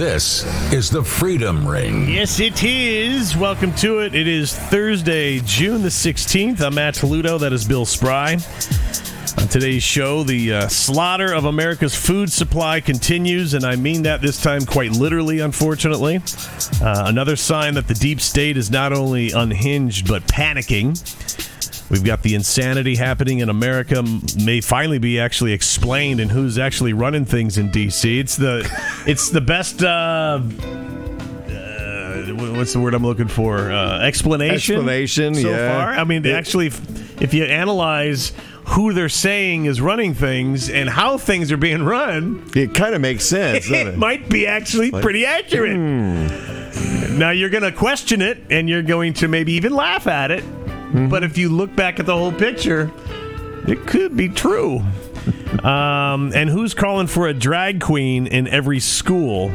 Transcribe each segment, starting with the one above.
This is the Freedom Ring. Yes, it is. Welcome to it. It is Thursday, June the 16th. I'm Matt Toledo. That is Bill Spry. On today's show, the uh, slaughter of America's food supply continues, and I mean that this time quite literally, unfortunately. Uh, another sign that the deep state is not only unhinged, but panicking. We've got the insanity happening in America may finally be actually explained and who's actually running things in DC. It's the it's the best uh, uh, what's the word I'm looking for? Uh, explanation. Explanation, so yeah. far. I mean, It- actually, if, if you analyze who they're saying is running things and how things are being run, It kind of makes sense, it it? might be actually pretty accurate. Now you're going to question it, and you're going to maybe even laugh at it. But if you look back at the whole picture, it could be true. um, and who's calling for a drag queen in every school?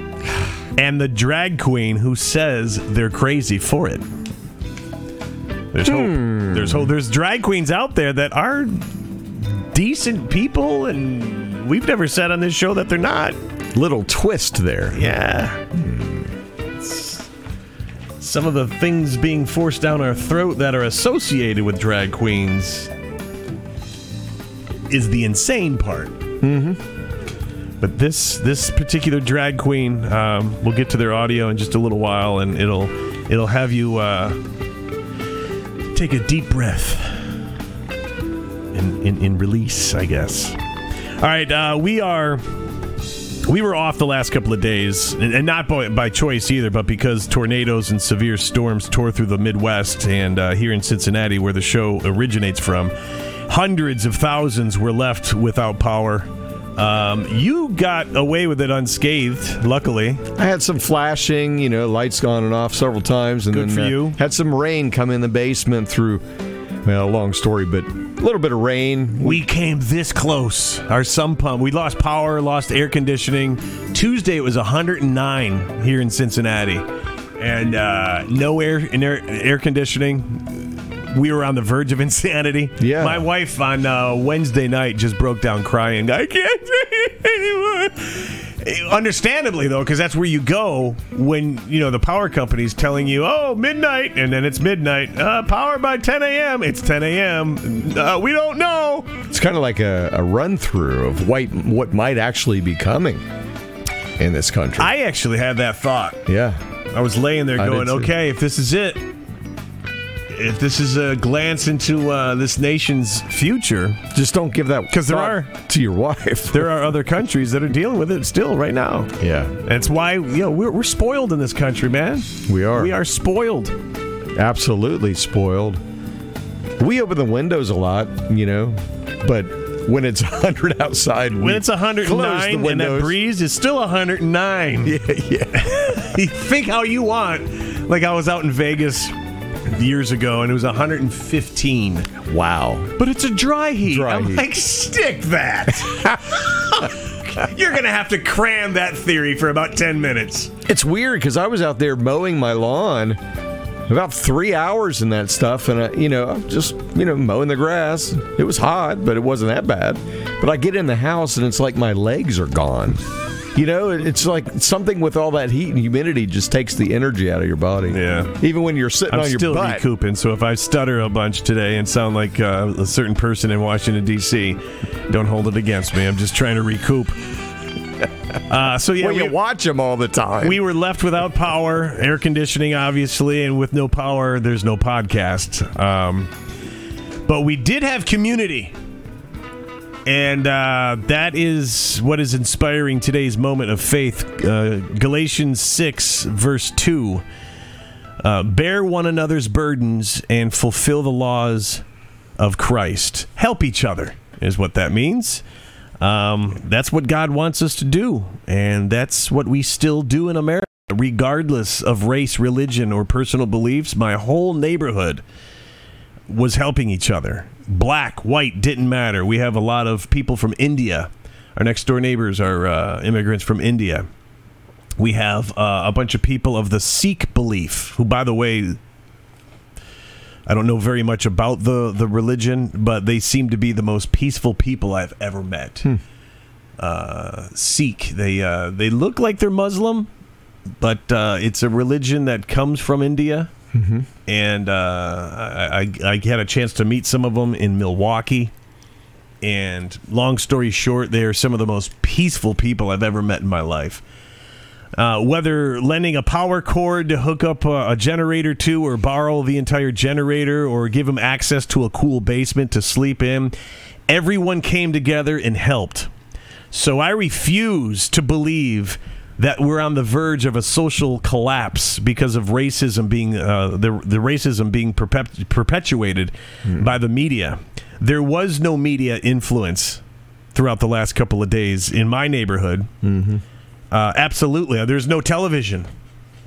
And the drag queen who says they're crazy for it. There's hope. There's hope. There's drag queens out there that are decent people, and we've never said on this show that they're not. Little twist there. Yeah. Some of the things being forced down our throat that are associated with drag queens is the insane part. Mm-hmm. But this this particular drag queen, um, we'll get to their audio in just a little while, and it'll it'll have you uh, take a deep breath in, in, in release, I guess. All right, uh, we are we were off the last couple of days, and, not by, by choice either, but because tornadoes and severe storms tore through the Midwest and uh, here in Cincinnati, where the show originates from, hundreds of thousands were left without power. Um, you got away with it unscathed, luckily. I had some flashing, you know, lights on and off several times, and Good then uh, you. had some rain come in the basement through. Well, long story, but a little bit of rain. We came this close. Our sump pump. We lost power, lost air conditioning. Tuesday it was 109 here in Cincinnati, and uh, no air, in air air conditioning. We were on the verge of insanity. Yeah. My wife on uh, Wednesday night just broke down crying. I can't take it anymore. Understandably, though, because that's where you go when you know the power company's telling you, "Oh, midnight," and then it's midnight. Uh, power by 10 a.m. It's 10 a.m. Uh, we don't know. It's kind of like a, a run through of what what might actually be coming in this country. I actually had that thought. yeah, I was laying there I going, did too. okay, if this is it, if this is a glance into uh, this nation's future, just don't give that 'Cause there are- to your wife. there are other countries that are dealing with it still right now. yeah, That's why you know we're, we're spoiled in this country, man. we are. We are spoiled. absolutely spoiled. We open the windows a lot, you know, but when it's 100 outside, we When it's close 109 the and that windows. breeze is still 109, Yeah, yeah. you think how you want. Like I was out in Vegas years ago and it was 115. Wow. But it's a dry heat. Dry I'm heat. like, stick that. You're going to have to cram that theory for about 10 minutes. It's weird because I was out there mowing my lawn about three hours in that stuff, and I, you know, I'm just you know mowing the grass. It was hot, but it wasn't that bad. But I get in the house and it's like my legs are gone. You know, it's like something with all that heat and humidity just takes the energy out of your body. Yeah. Even when you're sitting I'm on your still butt. recouping, so if I stutter a bunch today and sound like uh, a certain person in Washington, D.C., don't hold it against me. I'm just trying to recoup. Uh, so, yeah, well, you we, watch them all the time. we were left without power, air conditioning, obviously, and with no power, there's no podcast. Um, but we did have community. And uh, that is what is inspiring today's moment of faith. Uh, Galatians 6, verse 2. Uh, bear one another's burdens and fulfill the laws of Christ. Help each other, is what that means. Um, that's what God wants us to do. And that's what we still do in America, regardless of race, religion, or personal beliefs. My whole neighborhood was helping each other. Black, white, didn't matter. We have a lot of people from India. Our next door neighbors are uh, immigrants from India. We have uh, a bunch of people of the Sikh belief, who, by the way, I don't know very much about the, the religion, but they seem to be the most peaceful people I've ever met. Uh, Sikh, they uh, they look like they're Muslim, but uh, it's a religion that comes from India. And uh, I, I, I had a chance to meet some of them in Milwaukee. And long story short, they are some of the most peaceful people I've ever met in my life. Uh, whether lending a power cord to hook up a, a generator to, or borrow the entire generator, or give them access to a cool basement to sleep in, everyone came together and helped. So I refuse to believe that we're on the verge of a social collapse because of racism being uh, the the racism being perpet- perpetuated by the media. There was no media influence throughout the last couple of days in my neighborhood. Mm-hmm. Uh, absolutely, there's no television.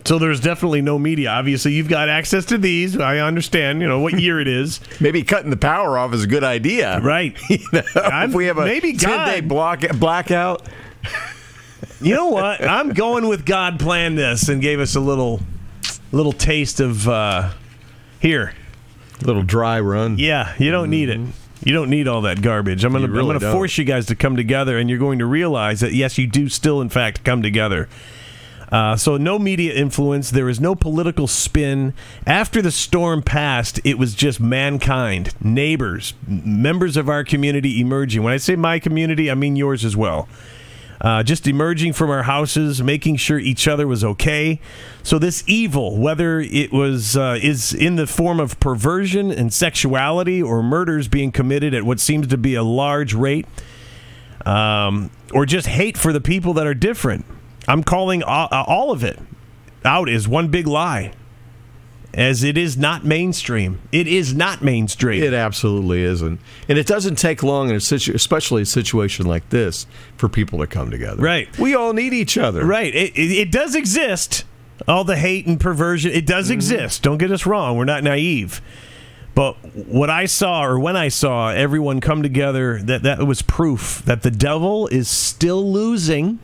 So there's definitely no media. Obviously, you've got access to these. I understand, you know, what year it is. Maybe cutting the power off is a good idea. Right. I'm- if we have a maybe 10 God- day block, blackout, You know what? I'm going with God planned this and gave us a little little taste of uh here. little dry run. Yeah, you don't need it. You don't need all that garbage. I'm gonna really I'm gonna force you guys to come together, and you're going to realize that yes, you do still in fact come together. Uh, so no media influence. There is no political spin. After the storm passed, it was just mankind, neighbors, members of our community emerging. When I say my community, I mean yours as well. Uh, just emerging from our houses, making sure each other was okay. So this evil, whether it was uh, is in the form of perversion and sexuality, or murders being committed at what seems to be a large rate, um, or just hate for the people that are different, I'm calling all, all of it out is one big lie, as it is not mainstream. It is not mainstream. It absolutely isn't. And it doesn't take long, in a situ- especially a situation like this, for people to come together. Right. We all need each other. Right. It, it, it does exist. All the hate and perversion, it does mm-hmm. exist. Don't get us wrong. We're not naive. But what I saw, or when I saw everyone come together, that, that was proof that the devil is still losing,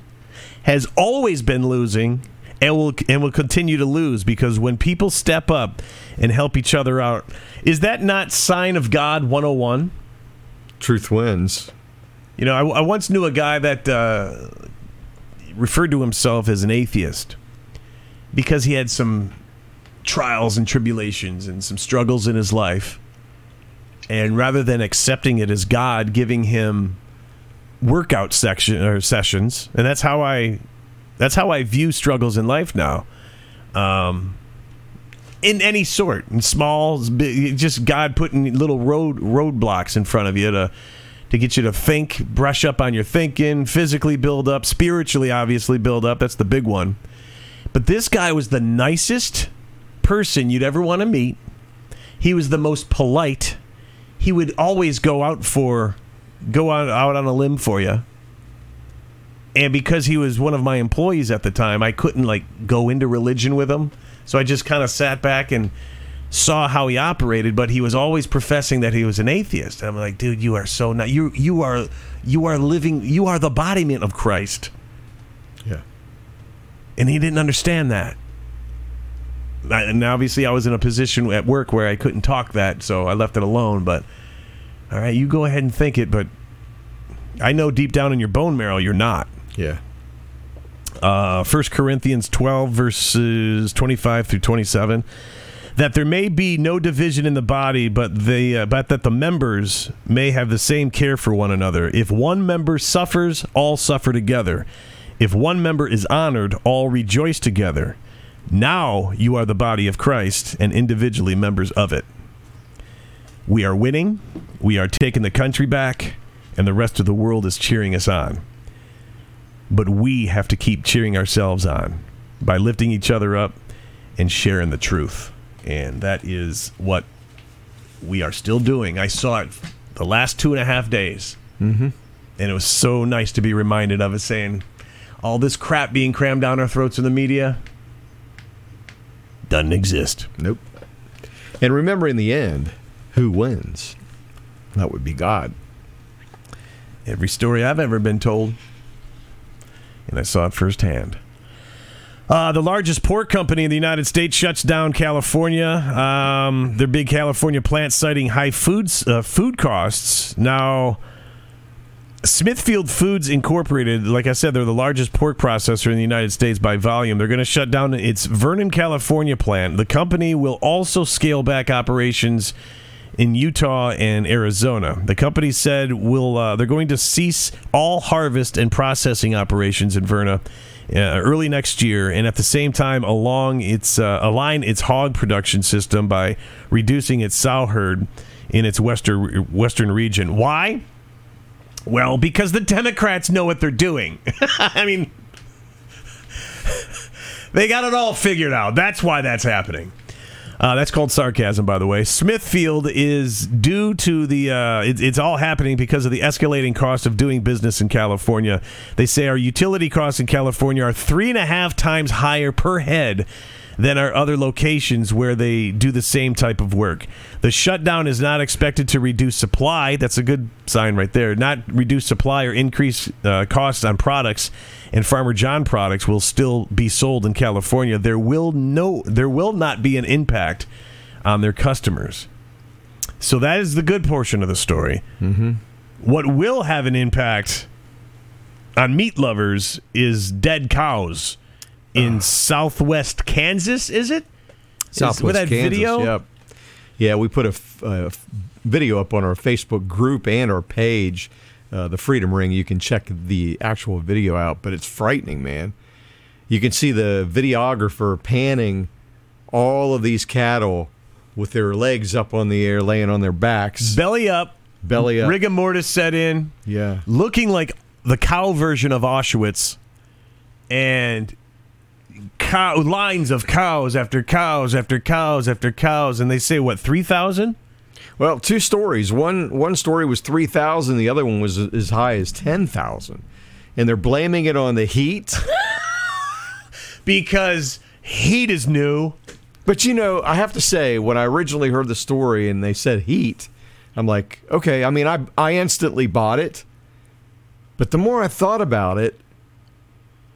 has always been losing, and will and will continue to lose because when people step up and help each other out, is that not sign of God 101? Truth wins. You know, I, I once knew a guy that uh, referred to himself as an atheist because he had some trials and tribulations and some struggles in his life. And rather than accepting it as God giving him workout section or sessions, and that's how I that's how I view struggles in life now. Um, in any sort, in small, just God putting little road roadblocks in front of you to to get you to think, brush up on your thinking, physically build up, spiritually obviously build up. That's the big one. But this guy was the nicest person you'd ever want to meet. He was the most polite. He would always go out for go out, out on a limb for you. And because he was one of my employees at the time, I couldn't like go into religion with him. So I just kind of sat back and saw how he operated, but he was always professing that he was an atheist. And I'm like, dude, you are so not you you are you are living you are the embodiment of Christ. Yeah. And he didn't understand that. I- And obviously I was in a position at work where I couldn't talk that, so I left it alone, but all right, you go ahead and think it, but I know deep down in your bone marrow you're not. Yeah. uh, 1 Corinthians 12, verses 25 through 27, that there may be no division in the body, but, they, uh, but that the members may have the same care for one another. If one member suffers, all suffer together. If one member is honored, all rejoice together. Now you are the body of Christ and individually members of it. We are winning, we are taking the country back, and the rest of the world is cheering us on but we have to keep cheering ourselves on by lifting each other up and sharing the truth. And that is what we are still doing. I saw it the last two and a half days. Mm-hmm. And it was so nice to be reminded of it, saying, all this crap being crammed down our throats in the media doesn't exist. Nope. And remember, in the end, who wins? That would be God. Every story I've ever been told, and I saw it firsthand. Uh, the largest pork company in the United States shuts down California. Um, their big California plant citing high foods uh, food costs. Now, Smithfield Foods Incorporated, like I said, they're the largest pork processor in the United States by volume. They're going to shut down its Vernon, California plant. The company will also scale back operations in Utah and Arizona. The company said will uh, they're going to cease all harvest and processing operations in Verna uh, early next year, and at the same time, along its uh, align its hog production system by reducing its sow herd in its western western region. Why? Well, because the Democrats know what they're doing. I mean, they got it all figured out. That's why that's happening. Uh, that's called sarcasm, by the way. Smithfield is due to the. Uh, it, it's all happening because of the escalating cost of doing business in California. They say our utility costs in California are three and a half times higher per head than our other locations where they do the same type of work. The shutdown is not expected to reduce supply. That's a good sign right there. Not reduce supply or increase uh, costs on products. And Farmer John products will still be sold in California. There will no, there will not be an impact on their customers. So that is the good portion of the story. Mm-hmm. What will have an impact on meat lovers is dead cows in southwest Kansas, is it? Southwest with that Kansas. video? Yep. Yeah, we put a, f- a f- video up on our Facebook group and our page, uh, the Freedom Ring. You can check the actual video out, but it's frightening, man. You can see the videographer panning all of these cattle with their legs up on the air, laying on their backs, Belly up, belly up. rigor mortis set in, yeah. looking like the cow version of Auschwitz, and cow lines of cows after cows after cows after cows, and they say what three thousand? Well, two stories. One one story was three thousand. The other one was as high as ten thousand, and they're blaming it on the heat. Because heat is new. But you know, I have to say, when I originally heard the story and they said heat, I'm like, okay. I mean, I I instantly bought it. But the more I thought about it,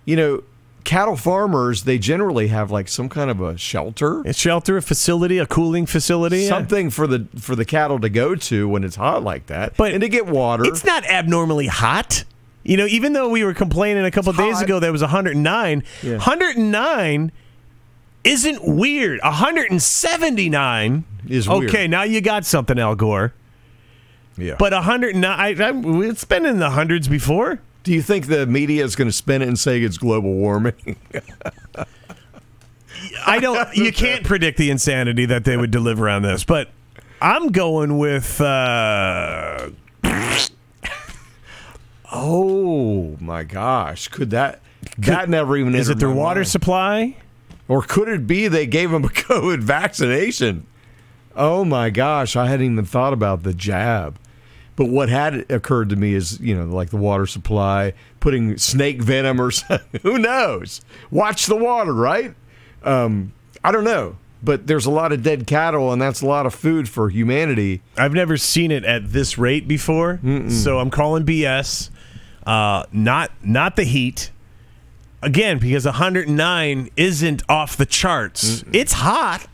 you know, cattle farmers they generally have like some kind of a shelter, A shelter, a facility, a cooling facility. yeah. something for the for the cattle to go to when it's hot like that, But and to get water. It's not abnormally hot. You know, even though we were complaining a couple days ago that it was 109, Yeah. 109 isn't weird. 179 Is weird. Okay, now you got something, Al Gore. yeah. But 109, I, I, it's been in the hundreds before. Do you think the media is going to spin it and say it's global warming? I don't. You can't predict the insanity that they would deliver on this, but I'm going with. Uh, oh my gosh, could that? that never even is it their water mind. supply? Or could it be they gave them a COVID vaccination? Oh my gosh, I hadn't even thought about the jab. But what had occurred to me is, you know, like the water supply, putting snake venom or something. Who knows? Watch the water, right? Um, I don't know. But there's a lot of dead cattle, and that's a lot of food for humanity. I've never seen it at this rate before, so I'm calling BS. Uh, not not the heat. Again, because 109 isn't off the charts. It's hot.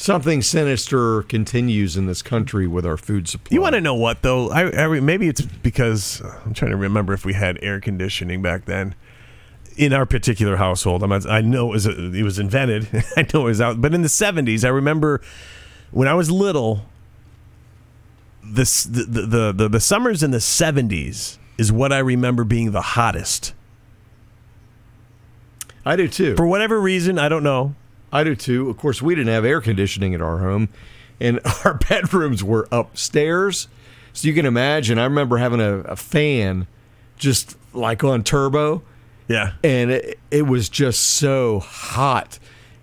Something sinister continues in this country with our food supply. You want to know what though? I, I maybe it's because uh, I'm trying to remember if we had air conditioning back then in our particular household. I'm I know it was it was invented. I know it was out, but in the 70s, I remember when I was little. This the the the, the summers in the 70s is what I remember being the hottest. I do too. For whatever reason, I don't know. I do too. Of course, we didn't have air conditioning at our home, and our bedrooms were upstairs. So you can imagine. I remember having a, a fan just like on turbo, Yeah. and it, it was just so hot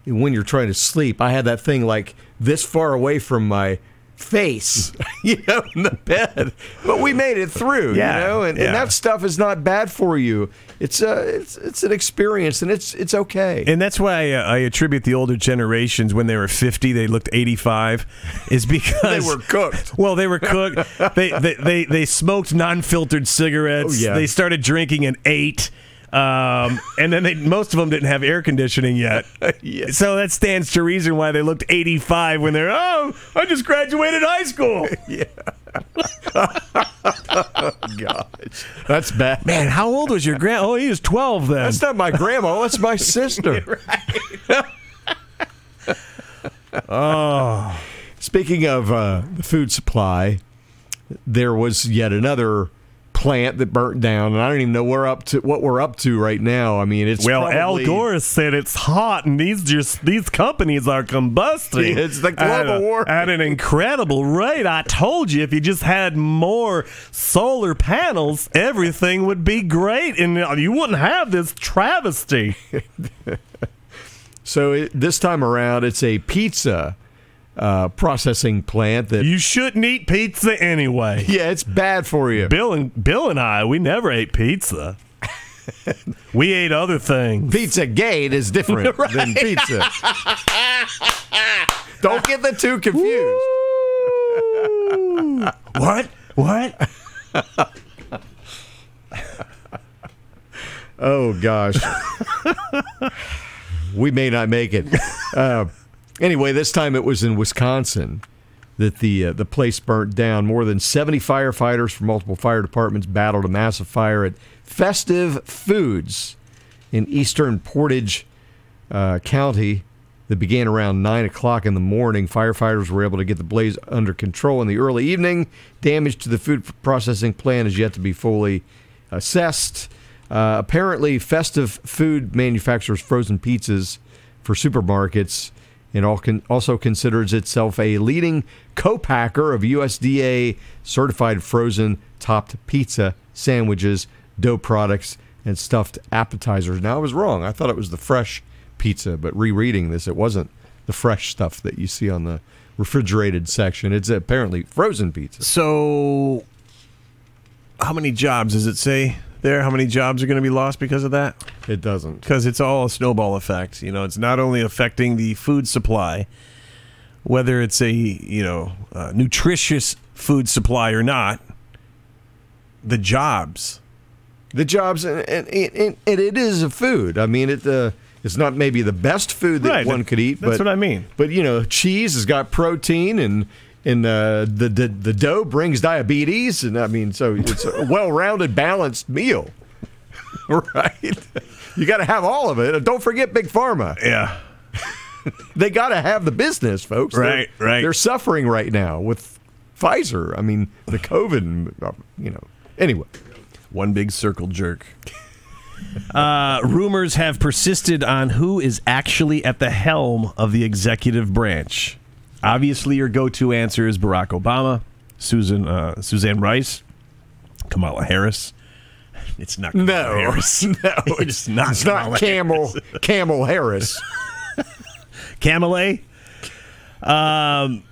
when you're trying to sleep. I had that thing like this far away from my face, you know, in the bed. But we made it through, Yeah, you know, and, yeah. and that stuff is not bad for you. It's a, it's, it's an experience, and it's, it's okay. And that's why I, I attribute the older generations when they were 50, they looked 85, is because they were cooked. Well, they were cooked. they, they they they smoked non-filtered cigarettes. Oh, yeah. They started drinking and ate. Um, and then they, most of them didn't have air conditioning yet. Yeah. So that stands to reason why they looked 85 when they're, oh, I just graduated high school. yeah. Gosh, that's bad. Man, how old was your grand? Oh, he was 12 then. That's not my grandma. That's my sister. oh. Speaking of uh, the food supply, there was yet another plant that burnt down, and I don't even know where up to what we're up to right now. I mean, it's Well, probably, Al Gore said it's hot, and these just these companies are combusting. It's the global war. at an incredible rate. I told you, if you just had more solar panels, everything would be great, and you wouldn't have this travesty. So it, this time around, it's a pizza uh, processing plant that. You shouldn't eat pizza anyway. yeah, it's bad for you. Bill and Bill and I, we never ate pizza. we ate other things. Pizza Gate is different than pizza. Don't get the two confused. what? What? Oh gosh, we may not make it. Uh, anyway, this time it was in Wisconsin that the uh, the place burnt down. More than seventy firefighters from multiple fire departments battled a massive fire at Festive Foods in eastern Portage uh, County that began around 9 o'clock in the morning. Firefighters were able to get the blaze under control in the early evening. Damage to the food processing plant is yet to be fully assessed. Uh, apparently, Festive Food manufactures frozen pizzas for supermarkets con- also considers itself a leading co-packer of USDA certified frozen topped pizza sandwiches, dough products, and stuffed appetizers. Now I was wrong. I thought it was the fresh pizza, but rereading this, it wasn't the fresh stuff that you see on the refrigerated section. It's apparently frozen pizza. So, how many jobs does it say there? How many jobs are going to be lost because of that? It doesn't. Because it's all a snowball effect. You know, it's not only affecting the food supply, whether it's a you know uh, nutritious food supply or not, the jobs. The jobs, and, and, and, and it is a food. I mean, it uh, it's not maybe the best food that Right, one could eat. that's but, what I mean. But you know, cheese has got protein, and and uh, the, the the dough brings diabetes, and I mean, so it's a well-rounded, balanced meal, right? You got to have all of it, and don't forget Big Pharma. Yeah. They got to have the business, folks. They're- Right, right. They're suffering right now with Pfizer. I mean, the COVID, uh, you know. Anyway. One big circle jerk. Uh, rumors have persisted on who is actually at the helm of the executive branch. Obviously, your go-to answer is Barack Obama, Susan uh, Suzanne Rice, Kamala Harris. It's not Kamala No, Harris. no, it's not. It's not Camel Harris. Camel Harris. Camel Um,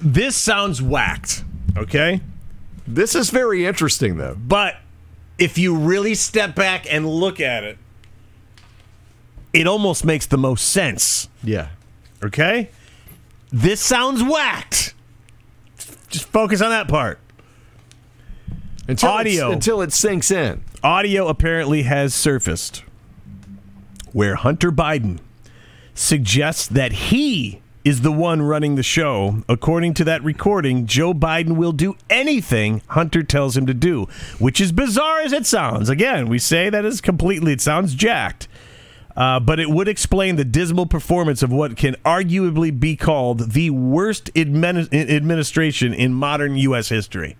this sounds whacked. Okay. This is very interesting, though. But if you really step back and look at it, it almost makes the most sense. Yeah. Okay? This sounds whacked. Just focus on that part. Until Audio. until it sinks in. Audio apparently has surfaced where Hunter Biden suggests that he is the one running the show. According to that recording, Joe Biden will do anything Hunter tells him to do, which is bizarre as it sounds. Again, we say that is completely, it sounds jacked. Uh, but it would explain the dismal performance of what can arguably be called the worst admini- administration in modern U.S. history.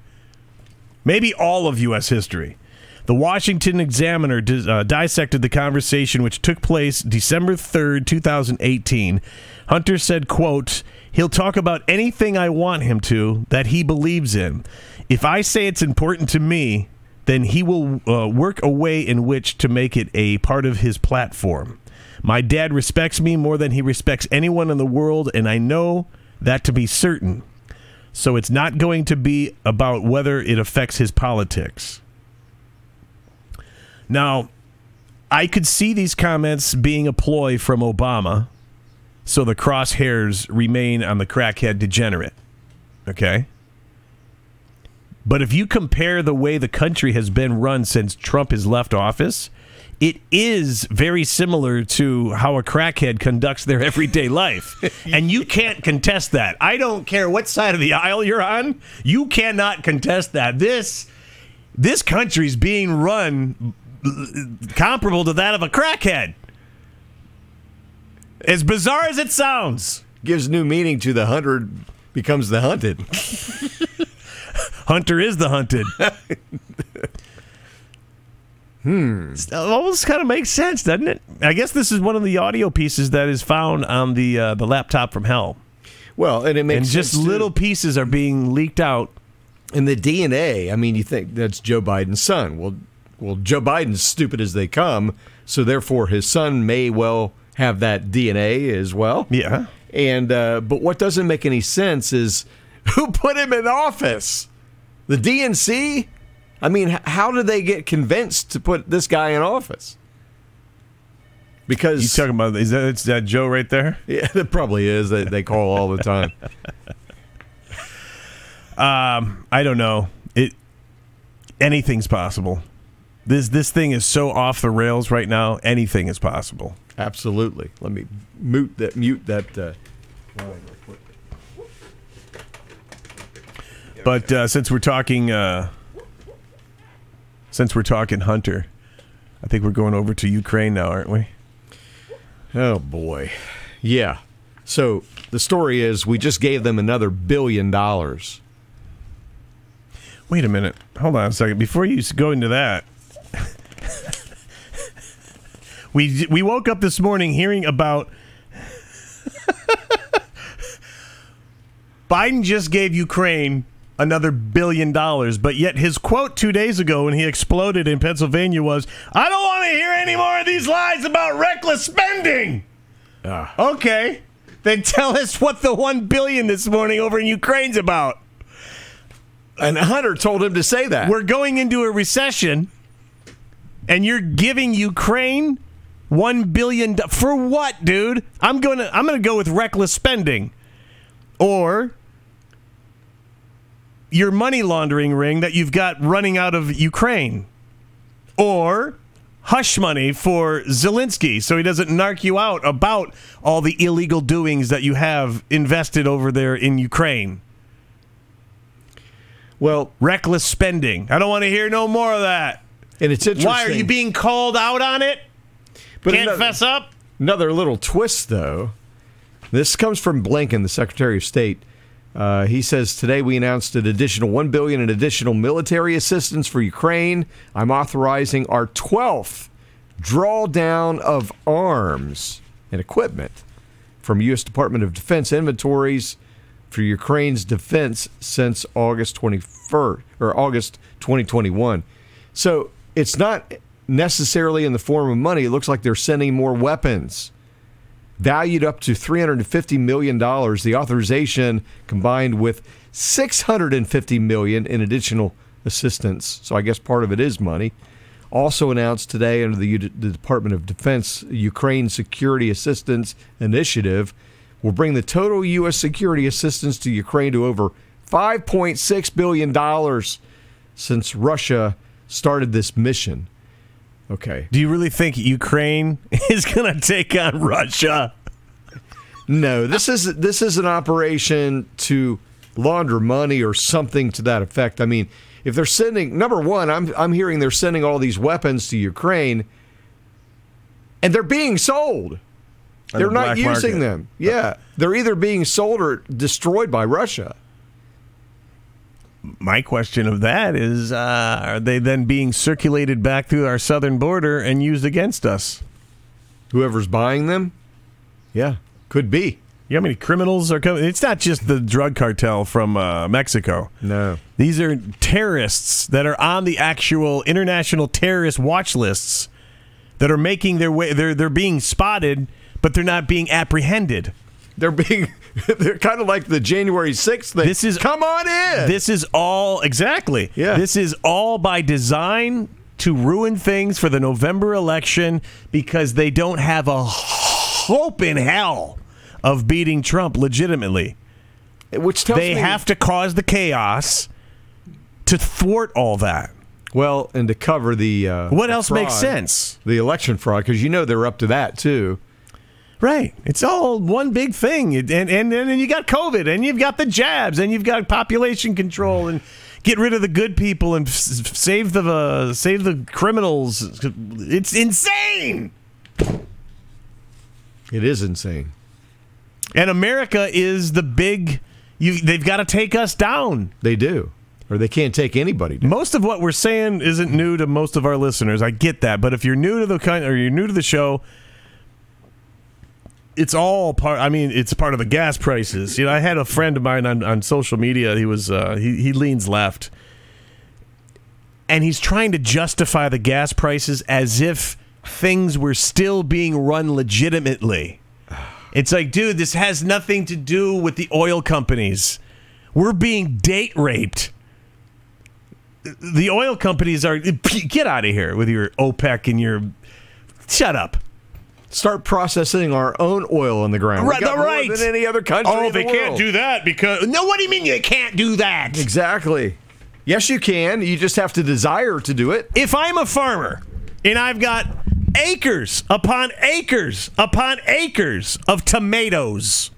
Maybe all of U.S. history. The Washington Examiner dis- uh, dissected the conversation which took place December 3rd, 2018. Hunter said, quote, He'll talk about anything I want him to that he believes in. If I say it's important to me, then he will uh, work a way in which to make it a part of his platform. My dad respects me more than he respects anyone in the world, and I know that to be certain. So it's not going to be about whether it affects his politics. Now, I could see these comments being a ploy from Obama so the crosshairs remain on the crackhead degenerate. Okay? But if you compare the way the country has been run since Trump has left office, it is very similar to how a crackhead conducts their everyday life. and you can't contest that. I don't care what side of the aisle you're on, you cannot contest that. This this country's being run comparable to that of a crackhead. As bizarre as it sounds. Gives new meaning to the hundred becomes the hunted. Hunter is the hunted. hmm. It almost kind of makes sense, doesn't it? I guess this is one of the audio pieces that is found on the uh, the laptop from hell. Well, and it makes and just too. little pieces are being leaked out. And the DNA, I mean, you think that's Joe Biden's son. Well, well, Joe Biden's stupid as they come, so therefore his son may well have that DNA as well. Yeah. And uh, but what doesn't make any sense is who put him in office? The DNC? I mean, how did they get convinced to put this guy in office? Because You talking about is that that Joe right there? yeah, it probably is. They, they call all the time. Um, I don't know. It anything's possible. This this thing is so off the rails right now. Anything is possible. Absolutely. Let me mute that. Mute that. Uh, But uh, since we're talking, uh, since we're talking Hunter, I think we're going over to Ukraine now, aren't we? oh boy, yeah. So the story is, we just gave them another billion dollars. Wait a minute. Hold on a second. Before you go into that, we we woke up this morning hearing about Biden just gave Ukraine another billion dollars, but yet his quote two days ago when he exploded in Pennsylvania was, "I don't want to hear any more of these lies about reckless spending." Ah. Okay, then tell us what the one billion this morning over in Ukraine's about. And Hunter told him to say that. We're going into a recession, and you're giving Ukraine one billion do- for what, dude? I'm gonna I'm gonna go with reckless spending, or your money laundering ring that you've got running out of Ukraine, or hush money for Zelensky so he doesn't narc you out about all the illegal doings that you have invested over there in Ukraine. well, Reckless spending. I don't want to hear no more of that. and it's interesting. Why are you being called out on it? But Can't another- fess up. Another little twist, though. This comes from Blinken, the Secretary of State. Uh, he says today we announced an additional one billion in additional military assistance for Ukraine. I'm authorizing our 12th drawdown of arms and equipment from U.S. Department of Defense inventories for Ukraine's defense since August 21st or August 2021. So it's not necessarily in the form of money. It looks like they're sending more weapons valued up to $350 million. The authorization combined with 650 million in additional assistance. So I guess part of it is money. Also announced today under the, U- the Department of Defense Ukraine Security Assistance Initiative will bring the total U.S. security assistance to Ukraine to over $5.6 billion since Russia started this mission. Okay. Do you really think Ukraine is going to take on Russia? No, this is this is an operation to launder money or something to that effect. I mean, if they're sending number one, I'm I'm hearing they're sending all these weapons to Ukraine, and they're being sold. They're the not using market. them. Yeah, uh, they're either being sold or destroyed by Russia. My question of that is uh, are they then being circulated back through our southern border and used against us? Whoever's buying them, yeah, could be. You know how many criminals are coming? It's not just the drug cartel from uh, Mexico. No, These are terrorists that are on the actual international terrorist watch lists that are making their way. They're they're being spotted, but they're not being apprehended. they're being. They're kind of like the January sixth thing. This is- come on in. This is all exactly. Yeah. This is all by design to ruin things for the November election because they don't have a hope in hell of beating Trump legitimately. which tells They me have to cause the chaos to thwart all that. Well, and to cover the uh, What else makes sense? The election fraud, because you know they're up to that too. Right. It's all one big thing. And, and, and then you got COVID, and you've got the jabs, and you've got population control, and get rid of the good people and f- save the uh, save the criminals. It's insane. It is insane. And America is the big. You, they've got to take us down. They do, or they can't take anybody down. Most of what we're saying isn't new to most of our listeners. I get that, but if you're new to the kind or you're new to the show, it's all part. I mean, it's part of the gas prices. You know, I had a friend of mine on, on social media. He was uh, he he leans left, and he's trying to justify the gas prices as if things were still being run legitimately. It's like, dude, this has nothing to do with the oil companies. We're being date raped the oil companies are get out of here with your OPEC and your shut up. Start processing our own oil on the ground. Right, got more right. than any other country. Oh, in the they can't do that because no. What do you mean you can't do that? exactly. Yes, you can. You just have to desire to do it. If I'm a farmer and I've got acres upon acres upon acres of tomatoes,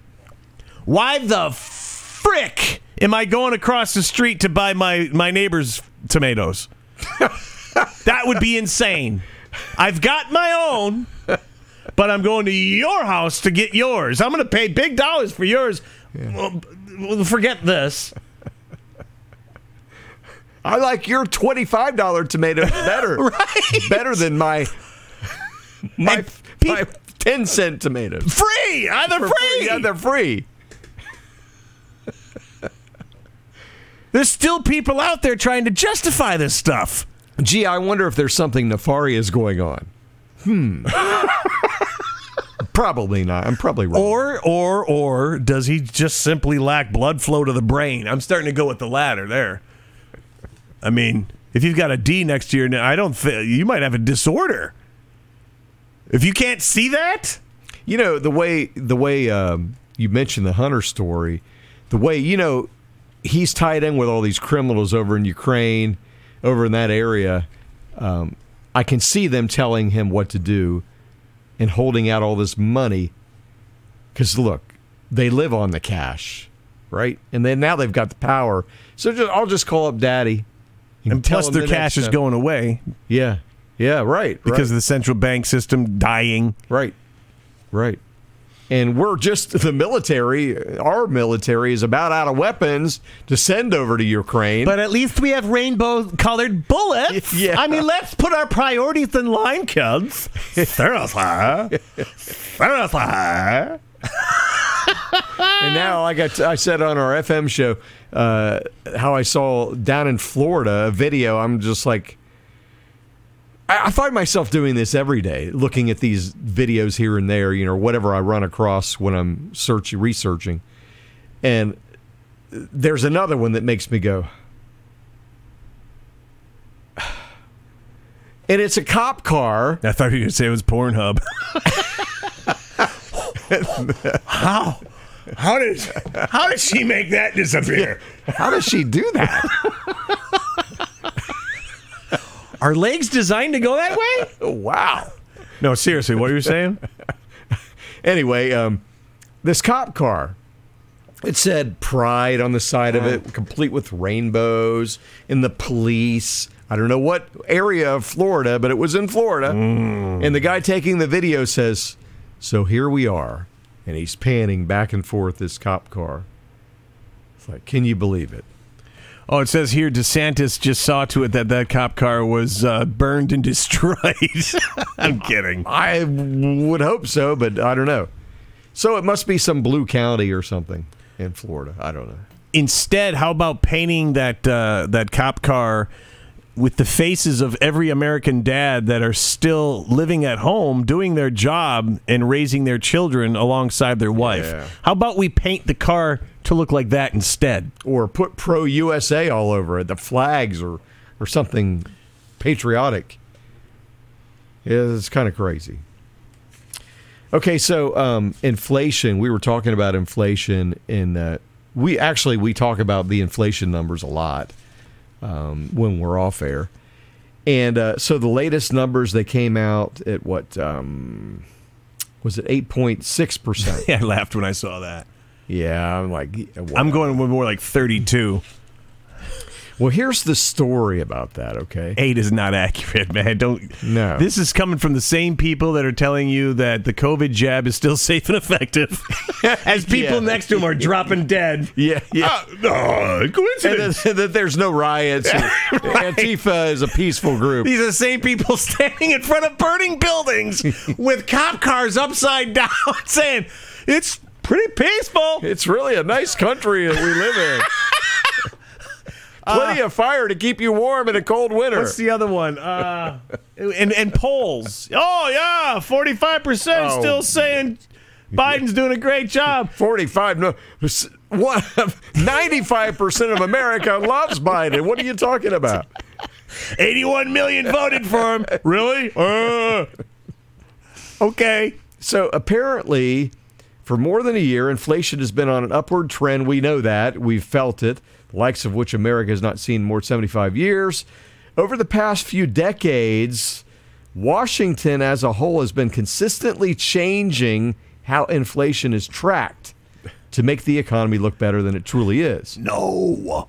why the frick am I going across the street to buy my my neighbor's tomatoes? that would be insane. I've got my own, but I'm going to your house to get yours. I'm going to pay big dollars for yours. Well, well, forget this. I like your twenty-five dollar tomato better. Right. Better than my my, pe- my ten cent tomato. Free. Uh, they're For free. Yeah, they're free. There's still people out there trying to justify this stuff. Gee, I wonder if there's something nefarious going on. Hmm. probably not. I'm probably wrong. Or or or does he just simply lack blood flow to the brain? I'm starting to go with the latter there. I mean, if you've got a D next to your name, I don't think you might have a disorder. If you can't see that, You know the way the way um, you mentioned the Hunter story, the way you know he's tied in with all these criminals over in Ukraine, over in that area. Um, I can see them telling him what to do and holding out all this money. Because look, they live on the cash, right? And then now they've got the power. So just, I'll just call up Daddy. and tell plus their the cash is going away Yeah, yeah, right. because right. of the central bank system dying. Right. Right. And we're just the military, our military is about out of weapons to send over to Ukraine. But at least we have rainbow colored bullets. Yeah. I mean, let's put our priorities in line, kids. Seriously. Seriously. and now, like I, t- I said on our FM show, uh, how I saw down in Florida a video, I'm just like, I, I find myself doing this every day, looking at these videos here and there, you know, whatever I run across when I'm searching, researching. And there's another one that makes me go, and it's a cop car. I thought you were going to say it was Pornhub. how? How did how did she make that disappear? How does she do that? Are legs designed to go that way? wow. No, seriously, what are you saying? Anyway, um, this cop car, it said pride on the side of it, complete with rainbows, and the police. I don't know what area of Florida, but it was in Florida. And the guy taking the video says, So here we are. And he's panning back and forth this cop car. It's like, can you believe it? Oh, it says here DeSantis just saw to it that that cop car was uh, burned and destroyed. I'm kidding. I would hope so, but I don't know. So it must be some blue county or something in Florida. I don't know. Instead, how about painting that uh, that cop car with the faces of every American dad that are still living at home, doing their job and raising their children alongside their wife? Yeah. How about we paint the car to look like that instead? or put pro USA all over it, the flags or or something patriotic. Yeah, it's kind of crazy. Okay, so um, inflation. We were talking about inflation, in. uh, we actually we talk about the inflation numbers a lot um, when we're off air. And uh, so the latest numbers they came out at what um, was it eight point six percent? Yeah, I laughed when I saw that. Yeah, I'm like, I'm going with more like 32. Well, here's the story about that. Okay, Eight is not accurate, man. Don't. No. This is coming from the same people that are telling you that the COVID jab is still safe and effective, as people Yeah. next to him are dropping dead. yeah, yeah. Uh, no, and coincidence. that, that there's no riots. or- Antifa is a peaceful group. These are the same people standing in front of burning buildings with cop cars upside down saying, it's pretty peaceful. It's really a nice country that we live in. Plenty of fire to keep you warm in a cold winter. What's the other one? Uh, and, and polls. Oh, yeah, 45% Oh. still saying Biden's doing a great job. 45 no s- what 95% of America loves Biden. What are you talking about? 81 million voted for him. Really? Uh, okay. So apparently for more than a year inflation has been on an upward trend. We know that. We've felt it. The likes of which America has not seen in more than 75 years. Over the past few decades, Washington as a whole has been consistently changing how inflation is tracked to make the economy look better than it truly is. No.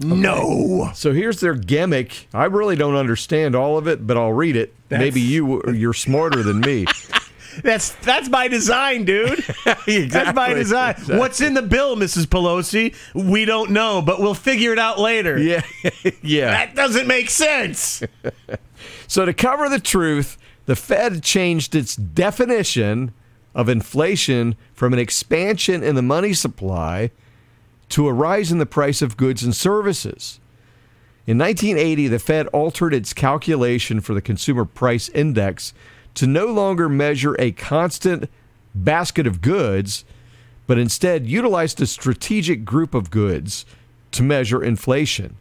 No. So here's their gimmick. I really don't understand all of it, but I'll read it. Maybe you you're smarter than me. That's that's by design, dude. That's by design. What's in the bill, Mrs. Pelosi? We don't know, but we'll figure it out later. Yeah, yeah. That doesn't make sense. So to cover the truth, the Fed changed its definition of inflation from an expansion in the money supply to a rise in the price of goods and services. In 1980, the Fed altered its calculation for the Consumer Price Index to no longer measure a constant basket of goods, but instead utilized a strategic group of goods to measure inflation.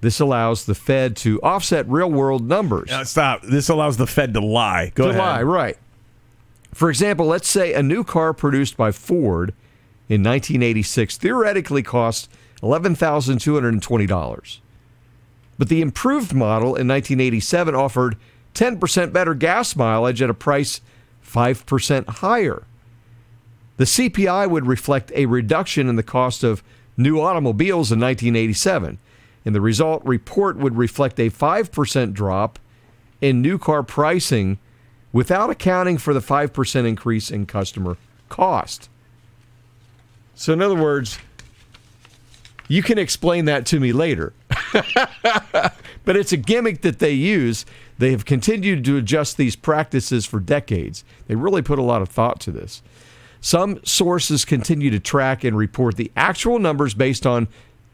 This allows the Fed to offset real world numbers. Now, stop. This allows the Fed to lie. Go to ahead. lie, right. For example, let's say a new car produced by Ford in 1986 theoretically cost $11,220. But the improved model in 1987 offered 10% better gas mileage at a price 5% higher. The CPI would reflect a reduction in the cost of new automobiles in 1987, and the result report would reflect a 5% drop in new car pricing without accounting for the 5% increase in customer cost. So, in other words, you can explain that to me later. but it's a gimmick that they use. They have continued to adjust these practices for decades. They really put a lot of thought to this. Some sources continue to track and report the actual numbers based on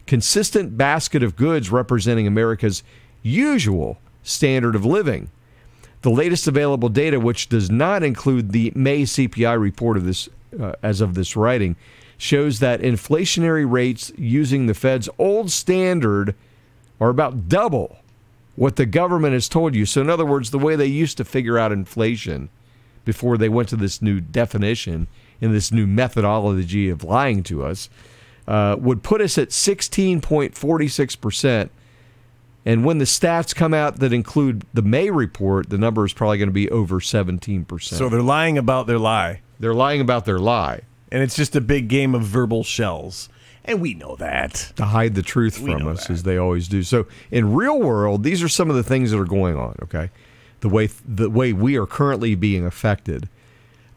consistent basket of goods representing America's usual standard of living. The latest available data, which does not include the May CPI report of this uh, as of this writing, shows that inflationary rates using the Fed's old standard are about double what the government has told you. So, in other words, the way they used to figure out inflation before they went to this new definition and this new methodology of lying to us uh, would put us at 16.46%. And when the stats come out that include the May report, the number is probably going to be over 17%. So they're lying about their lie. they're lying about their lie And it's just a big game of verbal shells. And we know that. to hide the truth We from us that. as they always do. So in real world, these are some of the things that are going on, okay? The way the way we are currently being affected.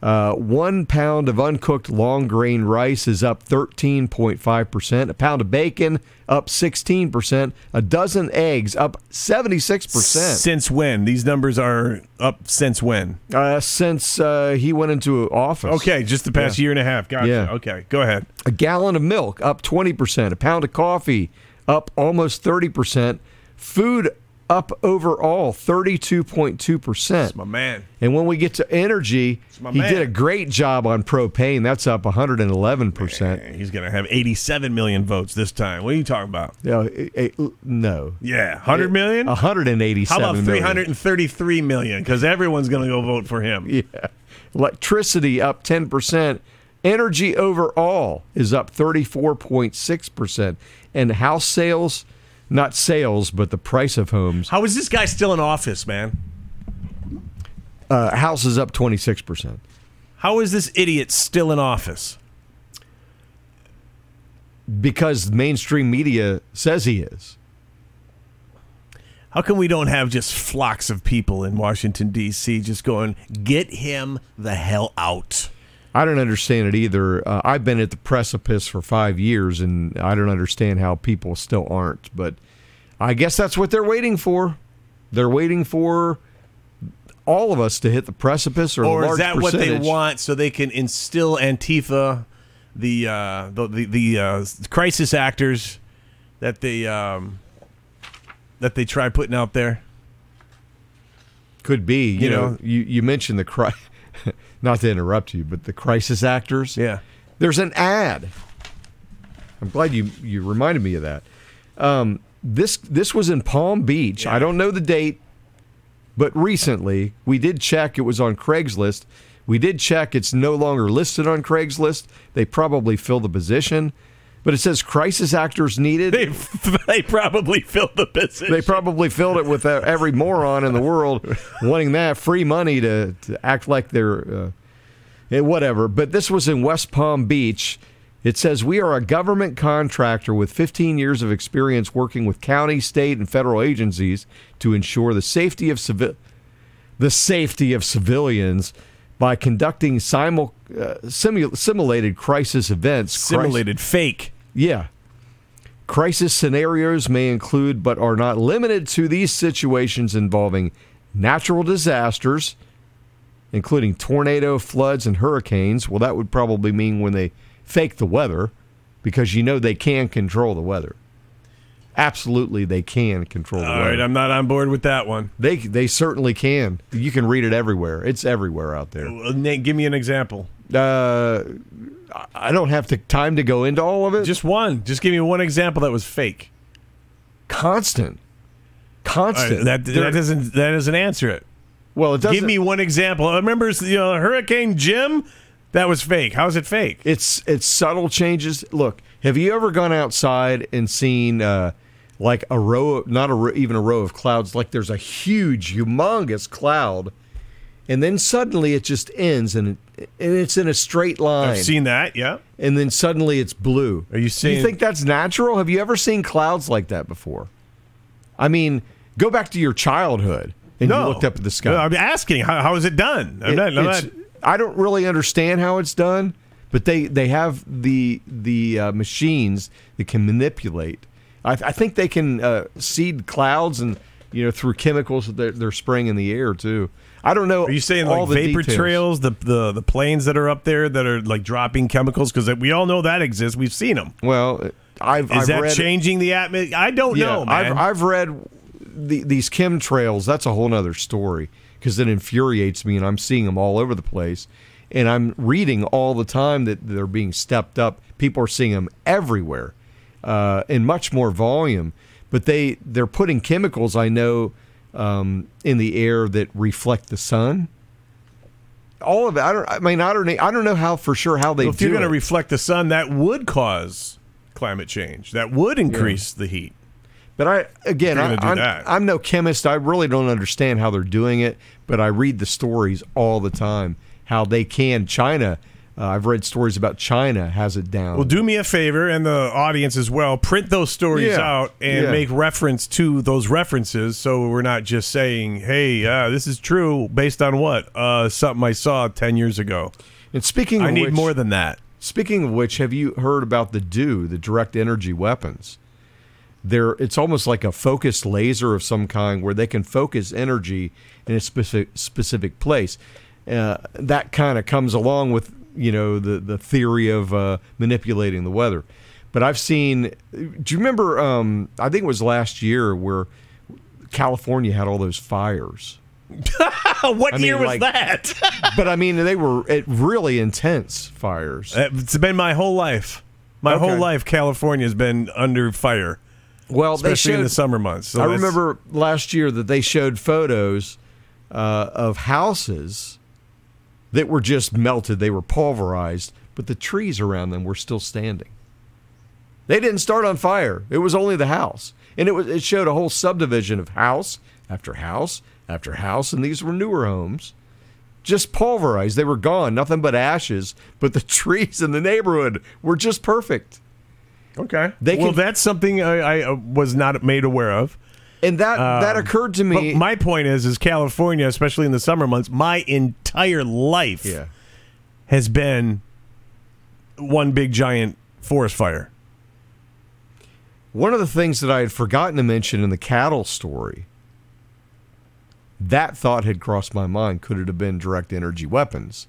Uh, one pound of uncooked long grain rice is up 13.5%. A pound of bacon up 16%. A dozen eggs up 76%. Since when? These numbers are up since when? Uh, since uh, he went into office. Okay, just the past year and a half. Gotcha. Yeah. Okay, go ahead. A gallon of milk up 20%. A pound of coffee up almost 30%. Food up overall 32.2%. My man. And when we get to energy, he man. did a great job on propane. That's up 111%. He's going to have 87 million votes this time. What are you talking about? Yeah, no. Yeah, 100 million? How 187 about million. 333 million? Because everyone's going to go vote for him. Yeah. Electricity up 10%. Energy overall is up 34.6%. And house sales not sales, but the price of homes. How is this guy still in office, man? Uh, houses up 26%. How is this idiot still in office? Because mainstream media says he is. How come we don't have just flocks of people in Washington D.C. just going, "Get him the hell out"? I don't understand it either. Uh, I've been at the precipice for five years, and I don't understand how people still aren't. But I guess that's what they're waiting for. They're waiting for all of us to hit the precipice, or, Or is that what they want so they can instill Antifa, the uh, the the, the uh, crisis actors that they um, that they try putting out there? Could be. You, You know, know? you you mentioned the cri- not to interrupt you, but the crisis actors. Yeah. There's an ad. I'm glad you you reminded me of that. Um, this this was in Palm Beach. I don't know the date, but recently we did check. It was on Craigslist. We did check. It's no longer listed on Craigslist. They probably fill the position, but it says crisis actors needed. They they probably filled the position. They probably filled it with uh, every moron in the world wanting that free money to, to act like they're uh, eh, whatever. But this was in West Palm Beach. It says we are a government contractor with 15 years of experience working with county, state, and federal agencies to ensure the safety of civil the safety of civilians by conducting simul- uh, simu- simulated crisis events. Simulated fake. yeah. Crisis scenarios may include, but are not limited to, these situations involving natural disasters, including tornado, floods, and hurricanes. Well, that would probably mean when they fake the weather, because you know they can control the weather. Absolutely, they can control the All weather. right, I'm not on board with that one. they they certainly can. You can read it everywhere. It's everywhere out there. Well, Nate, give me an example. Uh, I don't have the time to go into all of it. Just one. Just give me one example that was fake. constant, constant. right, that that doesn't that doesn't answer it. well, it doesn't. Give me one example. I remember you know Hurricane Jim. That was fake. How is it fake? It's it's subtle changes. Look, have you ever gone outside and seen uh, like a row, of, not a ro- even a row of clouds? Like there's a huge, humongous cloud, and then suddenly it just ends, and it, and it's in a straight line, I've seen that. Yeah. and then suddenly it's blue. Are you Do you think that's natural? Have you ever seen clouds like that before? I mean, go back to your childhood and No. you looked up at the sky. No, I'm asking. How, how is it done? It- not. Not I don't really understand how it's done, but they they have the the uh, machines that can manipulate. I, I think they can uh, seed clouds and you know through chemicals that they're, they're spraying in the air too. I don't know. Are you saying all like the vapor details. trails, the, the the planes that are up there that are like dropping chemicals? Because we all know that exists. We've seen them. Well, I've Is I've that read, changing the atmosphere? I don't Yeah, know, man. I've I've read the, these chemtrails. That's a whole other story because it infuriates me, and I'm seeing them all over the place. And I'm reading all the time that they're being stepped up. People are seeing them everywhere, uh, in much more volume. But they they're putting chemicals I know um, in the air that reflect the sun. All of it. I don't. I mean, I don't. I don't know how for sure how they Well, if you're going to reflect the sun, that would cause climate change. That would increase the heat. But I again, I, I'm. I'm no chemist. I really don't understand how they're doing it. But I read the stories all the time how they can. China, uh, I've read stories about China has it down. Well, do me a favor and the audience as well. Print those stories Yeah. out and Yeah. make reference to those references, so we're not just saying, "Hey, uh, this is true based on what uh, something I saw ten years ago." and speaking, of I need which, more than that. Speaking of which, have you heard about the DEW, the direct energy weapons? There, it's almost like a focused laser of some kind, where they can focus energy in a specific specific place. Uh, that kind of comes along with you know the the theory of uh, manipulating the weather. But I've seen. Do you remember? Um, I think it was last year where California had all those fires. what I mean, year was like- that? But I mean, they were really intense fires. it's been my whole life. My Okay. whole life, California has been under fire, Well, especially in the summer months. So I remember last year that they showed photos uh, of houses that were just melted. They were pulverized, but the trees around them were still standing. They didn't start on fire. It was only the house. and it was it showed a whole subdivision of house after house after house, and these were newer homes, just pulverized. They were gone, nothing but ashes. But the trees in the neighborhood were just perfect. Okay. They well, can- that's something I, I uh, was not made aware of. And that that occurred to me. Um, But my point is, is California, especially in the summer months, my entire life yeah. has been one big giant forest fire. One of the things that I had forgotten to mention in the cattle story, that thought had crossed my mind. Could it have been direct energy weapons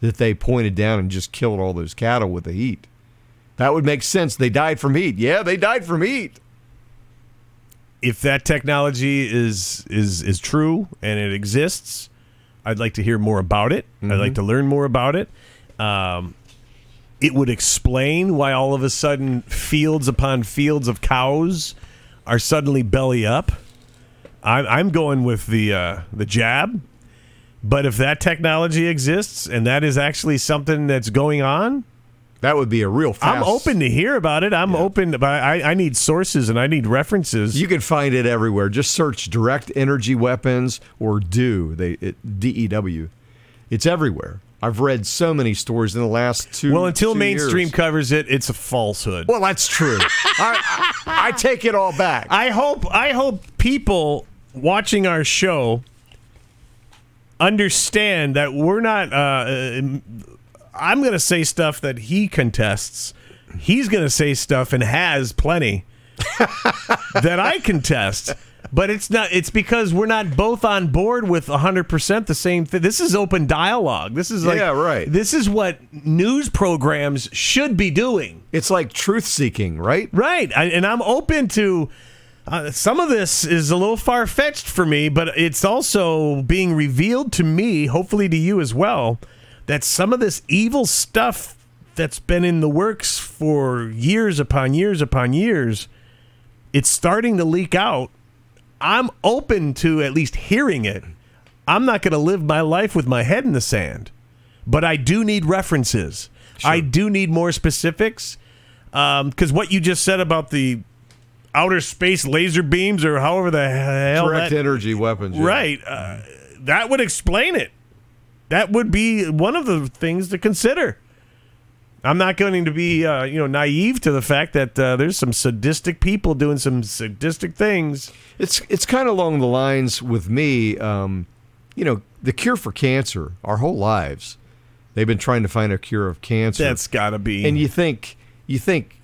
that they pointed down and just killed all those cattle with the heat? That would make sense. They died from heat. Yeah, they died from heat. If that technology is is is true and it exists, I'd like to hear more about it. I'd like to learn more about it. Um, it would explain why all of a sudden fields upon fields of cows are suddenly belly up. I'm, I'm going with the uh, the jab, but if that technology exists and that is actually something that's going on, That would be a real fast. I'm open to hear about it. I'm open, but I, I need sources and I need references. You can find it everywhere. Just search direct energy weapons or DEW. They D E W. It's everywhere. I've read so many stories in the last two. well, until two mainstream years. covers it, it's a falsehood. Well, that's true. I, I take it all back. I hope I hope people watching our show understand that we're not. Uh, I'm going to say stuff that he contests. He's going to say stuff and has plenty that I contest. But it's not. It's because we're not both on board with 100 percent the same thing. This is open dialogue. This is like Yeah, right. This is what news programs should be doing. It's like truth seeking, right? Right. I, and I'm open to uh, some of this is a little far fetched for me, but it's also being revealed to me, hopefully to you as well, that some of this evil stuff that's been in the works for years upon years upon years, it's starting to leak out. I'm open to at least hearing it. I'm not going to live my life with my head in the sand, but I do need references. I do need more specifics because what you just said about the outer space laser beams or however the hell Direct that, energy weapons. yeah. right uh, that would explain it that would be one of the things to consider i'm not going to be uh, you know naive to the fact that uh, there's some sadistic people doing some sadistic things It's it's kind of along the lines with me. Um, you know, the cure for cancer. Our whole lives, they've been trying to find a cure of cancer. that's got to be and you think you think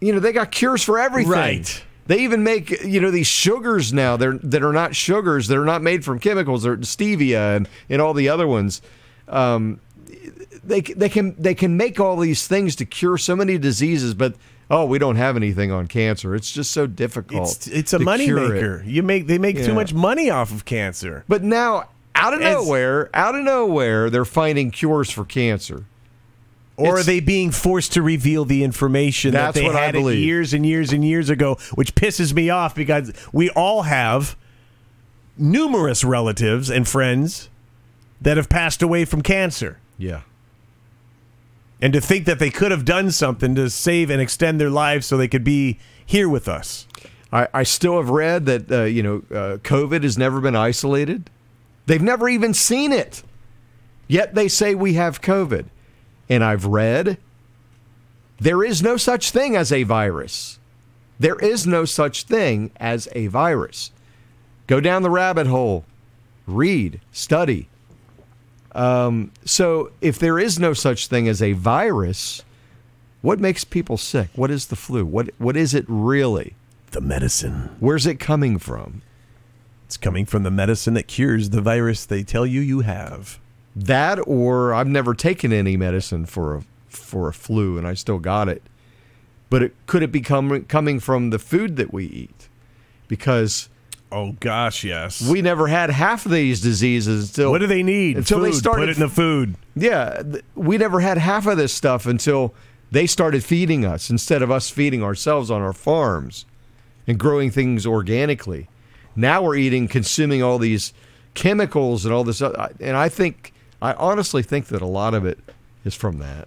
you know they got cures for everything Right. They even make you know these sugars now. They're that are not sugars. That are not made from chemicals. They're stevia and, and all the other ones. Um, they they can they can make all these things to cure so many diseases but oh we don't have anything on cancer. It's just so difficult it's, it's a money cure it. maker you make they make too much money off of cancer. But now out of As- nowhere out of nowhere they're finding cures for cancer Or It's- are they being forced to reveal the information that they had years and years and years ago, which pisses me off because we all have numerous relatives and friends that have passed away from cancer. yeah And to think that they could have done something to save and extend their lives so they could be here with us. I, I still have read that uh, you know uh, COVID has never been isolated. They've never even seen it, yet they say we have COVID. And I've read there is no such thing as a virus. There is no such thing as a virus. Go down the rabbit hole, read, study. Um, so if there is no such thing as a virus, what makes people sick? What is the flu? What what is it really? The medicine. Where's it coming from? It's coming from the medicine that cures the virus they tell you you have. That or I've never taken any medicine for a for a flu and I still got it. But it could it be com- coming from the food that we eat? Because Oh gosh, yes. we never had half of these diseases until what do they need? until food. they started Put it in the food. Yeah, we never had half of this stuff until they started feeding us instead of us feeding ourselves on our farms and growing things organically. Now we're eating, consuming all these chemicals and all this, and I think, I honestly think that a lot of it is from that.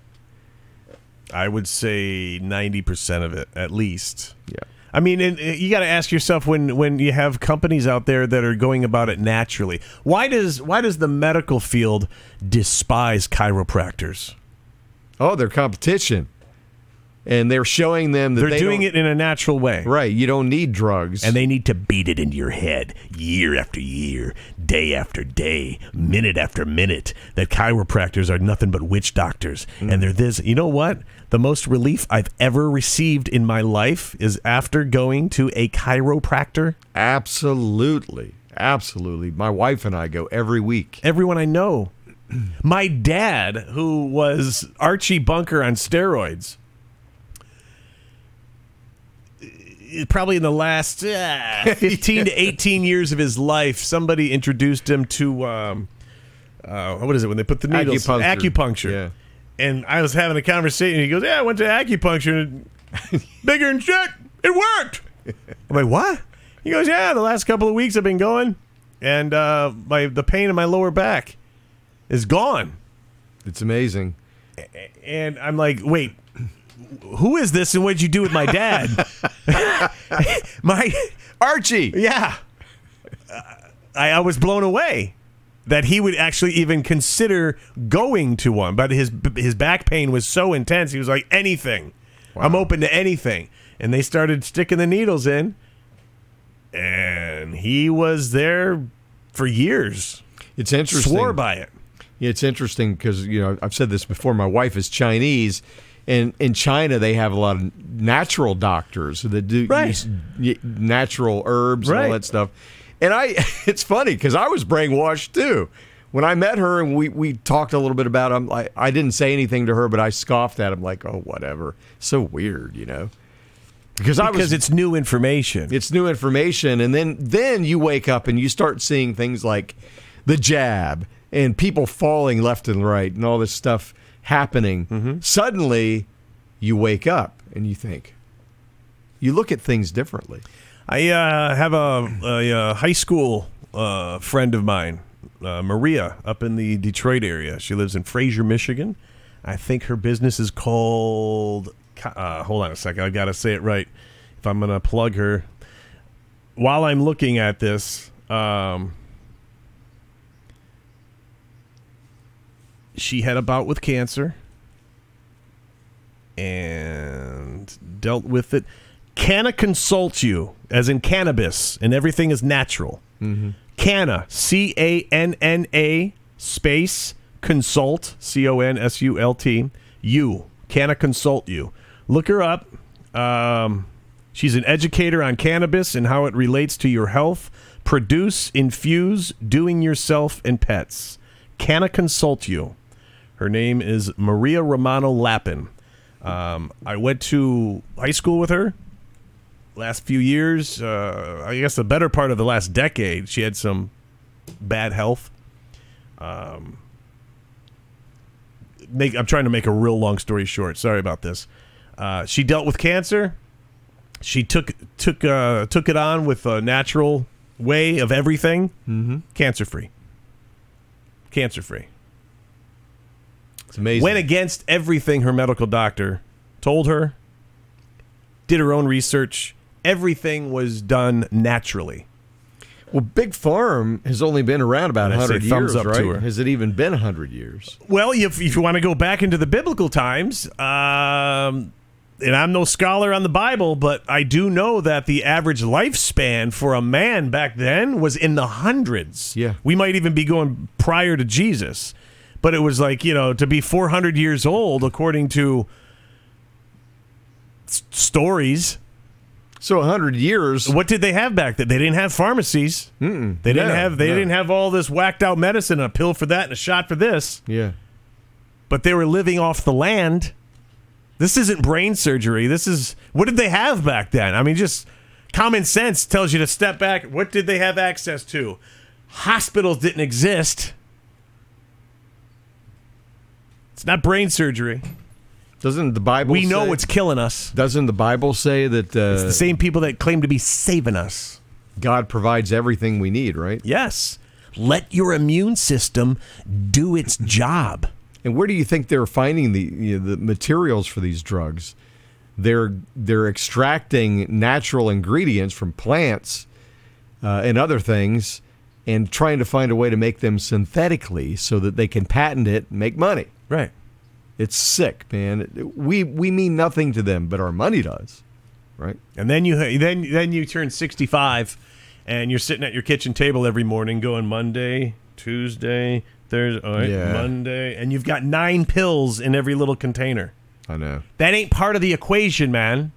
I would say 90% of it, at least. Yeah. I mean, and, uh, you got to ask yourself when when you have companies out there that are going about it naturally. Why does why does the medical field despise chiropractors? Oh, they're competition, and they're showing them that They're they doing it in a natural way. right. You don't need drugs, And they need to beat it into your head year after year, day after day, minute after minute. That chiropractors are nothing but witch doctors. Mm. And they're this. You know what? The most relief I've ever received in my life is after going to a chiropractor. absolutely, absolutely. My wife and I go every week. Everyone I know. My dad, who was Archie Bunker on steroids, probably in the last uh, 15 to 18 years of his life, somebody introduced him to, um, uh, what is it, when they put the needles? Acupuncture. Acupuncture. Yeah. And I was having a conversation. He goes, Yeah, I went to acupuncture. and Bigger than shit. It worked. I'm like, What? He goes, Yeah, the last couple of weeks I've been going, and uh, my the pain in my lower back is gone. It's amazing. And I'm like, Wait, who is this and what did you do with my dad? my, Archie. yeah. Uh, I, I was blown away that he would actually even consider going to one, but his his back pain was so intense. He was like, anything, I'm open to anything. And they started sticking the needles in, and he was there for years. It's interesting. Swore by it. It's interesting because you know I've said this before. My wife is Chinese, and in China they have a lot of natural doctors that do Right. use natural herbs and all that stuff. And I, it's funny because I was brainwashed too. When I met her and we, we talked a little bit about him, I, I didn't say anything to her, but I scoffed at him like, "Oh, whatever." So weird, you know. Because I was Because it's new information. it's new information and then then you wake up and you start seeing things like the jab and people falling left and right and all this stuff happening suddenly you wake up and you think you look at things differently I uh, have a, a, uh high school uh, friend of mine, uh, Maria, up in the Detroit area. She lives in Fraser, Michigan. I think her business is called. Uh, hold on a second. I got to say it right. If I'm going to plug her. While I'm looking at this, um, she had a bout with cancer and dealt with it. Canna consult you, as in cannabis, and everything is natural. Canna, C A N N A space consult, C O N S U L T, you. Canna consult you. Look her up. Um, she's an educator on cannabis and how it relates to your health. Produce, infuse, doing yourself, and pets. Canna consult you. Her name is Maria Romano Lappin. Um, I went to high school with her last few years. Uh, I guess the better part of the last decade. She had some bad health. Um, make I'm trying to make a real long story short. Sorry about this. Uh, she dealt with cancer. She took took uh, took it on with a natural way of everything. Mm-hmm. Cancer free. Cancer free it's amazing went against everything her medical doctor told her, did her own research. Everything was done naturally. well big farm has only been around about And I 100 years up right to her. has it even been 100 years Well, if, if you want to go back into the biblical times, um, and I'm no scholar on the Bible, but I do know that the average lifespan for a man back then was in the hundreds. Yeah. We might even be going prior to Jesus. But it was like, you know, to be 400 years old, according to s- stories. so 100 years What did they have back then? They didn't have pharmacies. Mm-mm. They didn't No, have they no. didn't have all this whacked out medicine, a pill for that and a shot for this. yeah But they were living off the land. This isn't brain surgery. This is what did they have back then? I mean, just common sense tells you to step back. What did they have access to? Hospitals didn't exist. It's not brain surgery. doesn't the bible We know say- it's killing us. doesn't the bible say that uh, It's the same people that claim to be saving us. god provides everything we need right Yes. Let your immune system do its job. And where do you think they're finding the you know, the materials for these drugs? they're they're extracting natural ingredients from plants uh, and other things and trying to find a way to make them synthetically so that they can patent it and make money. Right. It's sick, man. We we mean nothing to them, but our money does, right? And then you then then you turn 65 and you're sitting at your kitchen table every morning going Monday, Tuesday, Thursday, right, Yeah. Monday, and you've got nine pills in every little container. I know. That ain't part of the equation, man.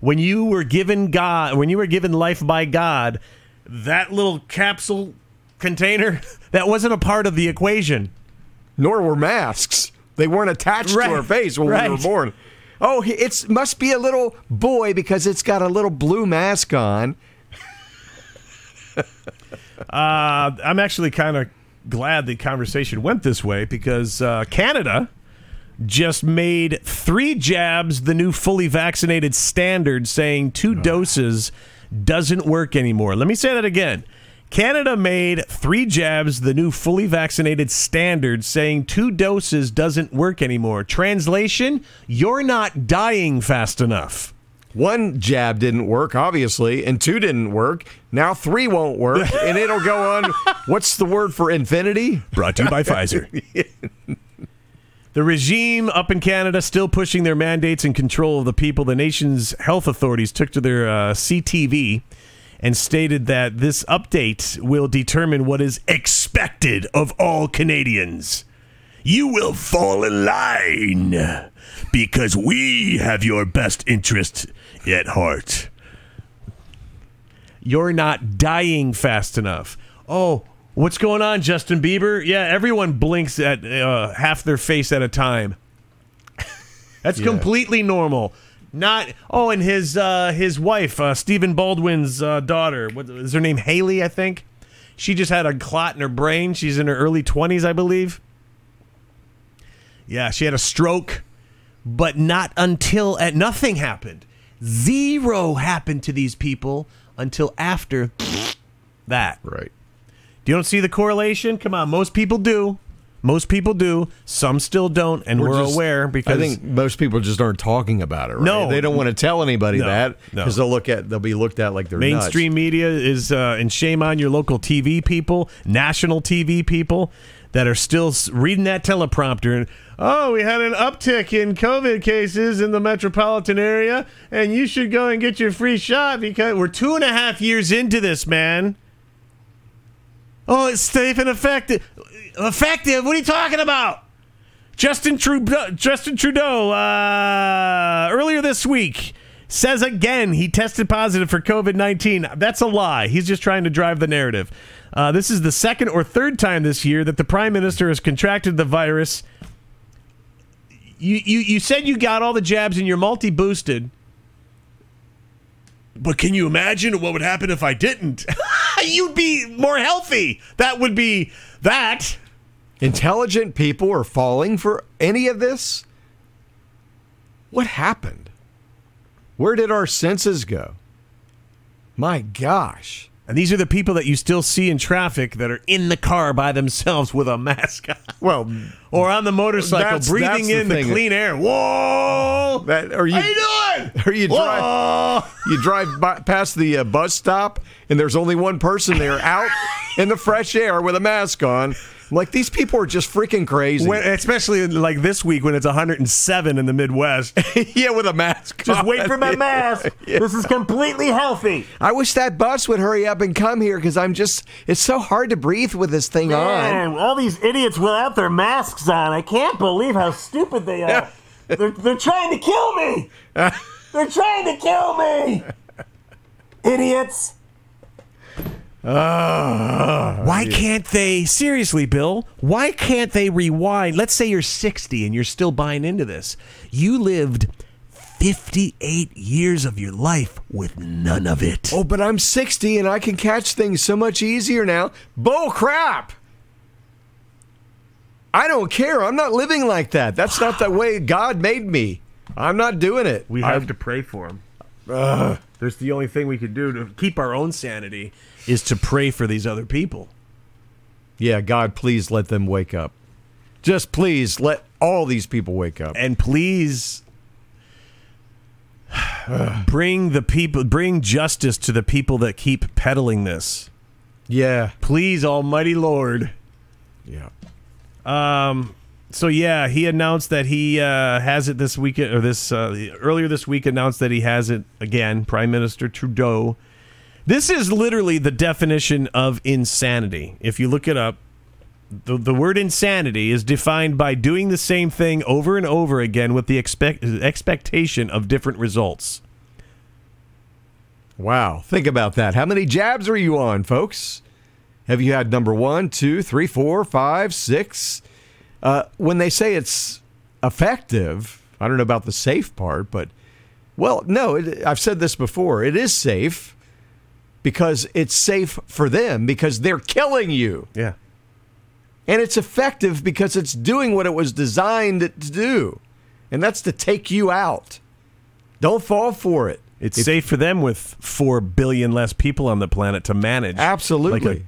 When you were given God, when you were given life by God, that little capsule container that wasn't a part of the equation. Nor were masks. They weren't attached Right. to our face when we were born. Oh, it must be a little boy because it's got a little blue mask on. Uh, I'm actually kind of glad the conversation went this way because uh, Canada just made three jabs the new fully vaccinated standard, saying two doses doesn't work anymore. Let me say that again. Canada made three jabs the new fully vaccinated standard, saying two doses doesn't work anymore. Translation: You're not dying fast enough. One jab didn't work, obviously, and two didn't work. Now three won't work, and it'll go on. What's the word for infinity? Brought to you by Pfizer. The regime up in Canada still pushing their mandates and control of the people. The nation's health authorities took to their uh, CTV and stated that this update will determine what is expected of all Canadians. You will fall in line because we have your best interest at heart. You're not dying fast enough. Oh, what's going on, Justin Bieber? Yeah, everyone blinks at uh, half their face at a time. That's completely normal. Not oh, and his uh, his wife, uh, Stephen Baldwin's uh, daughter. What is her name? Hailey, I think. She just had a clot in her brain. She's in her early twenties, I believe. Yeah, she had a stroke, but not until at nothing happened. Zero happened to these people until after that. Right. Do you don't see the correlation? Come on, most people do. Most people do. Some still don't, and we're, just- aware because I think most people just aren't talking about it. Right? No. they don't want to tell anybody No, that no. because they'll look at they'll be looked at like they're nuts. mainstream media is uh, and shame on your local TV people, national TV people that are still reading that teleprompter and oh, we had an uptick in COVID cases in the metropolitan area, and you should go and get your free shot because we're two and a half years into this, man. Oh, it's safe and effective. Effective? What are you talking about? Justin Trudeau, Justin Trudeau uh, earlier this week says again he tested positive for COVID 19. That's a lie. He's just trying to drive the narrative. Uh, this is the second or third time this year that the prime minister has contracted the virus. You, you, you said you got all the jabs and you're multi boosted. But can you imagine what would happen if I didn't? You'd be more healthy. That would be that. Intelligent people are falling for any of this. What happened? Where did our senses go? My gosh. And these are the people that you still see in traffic that are in the car by themselves with a mask on. Well, Or on the motorcycle, That's- breathing that's in the, clean air. Whoa! that are you? How you doing? Or you drive, Whoa! you drive by, past the uh, bus stop, and there's only one person there out in the fresh air with a mask on. Like these people are just freaking crazy. When, especially like this week when it's 107 in the Midwest. yeah, with a mask. Just on. wait for my mask. This is completely healthy. I wish that bus would hurry up and come here because I'm just. It's so hard to breathe with this thing on. all these idiots without their masks on. I can't believe how stupid they are. they're, they're trying to kill me. They're trying to kill me. Idiots. Ah, why can't they, seriously, Bill, why can't they rewind? Let's say you're 60 and you're still buying into this. You lived 58 years of your life with none of it. Oh, but I'm 60 and I can catch things so much easier now. Bull crap. I don't care. I'm not living like that. That's not the way God made me. I'm not doing it. We have to pray for him. There's the only thing we could do to keep our own sanity is to pray for these other people. Yeah, God, please let them wake up. Just please let all these people wake up. And please bring the people, bring justice to the people that keep peddling this. Yeah. Please, Almighty Lord. Yeah. Um. So yeah, he announced that he uh, has it this week or this uh, earlier this week announced that he has it again. Prime Minister Trudeau. This is literally the definition of insanity. If you look it up, the the word insanity is defined by doing the same thing over and over again with the expect expectation of different results. Wow. Think about that. How many jabs are you on, folks? Have you had number one, two, three, four, five, six? Uh, when they say it's effective, I don't know about the safe part, but well, no, it, I've said this before. It is safe because it's safe for them because they're killing you. Yeah. And it's effective because it's doing what it was designed to do, and that's to take you out. Don't fall for it. It's safe for them with four billion less people on the planet to manage. Absolutely. Like, a,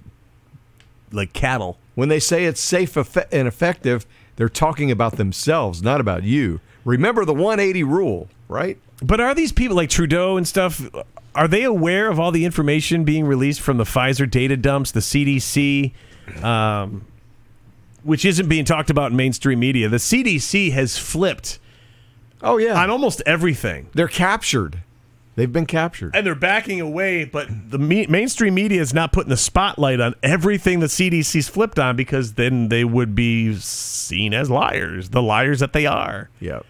like cattle. When they say it's safe and effective, they're talking about themselves, not about you. Remember the 180 rule, right? But are these people like Trudeau and stuff? Are they aware of all the information being released from the Pfizer data dumps, the CDC, um, which isn't being talked about in mainstream media? The CDC has flipped. Oh yeah, on almost everything. They're captured. They've been captured. And they're backing away, but the me- mainstream media is not putting the spotlight on everything the CDC's flipped on because then they would be seen as liars, the liars that they are. Yep.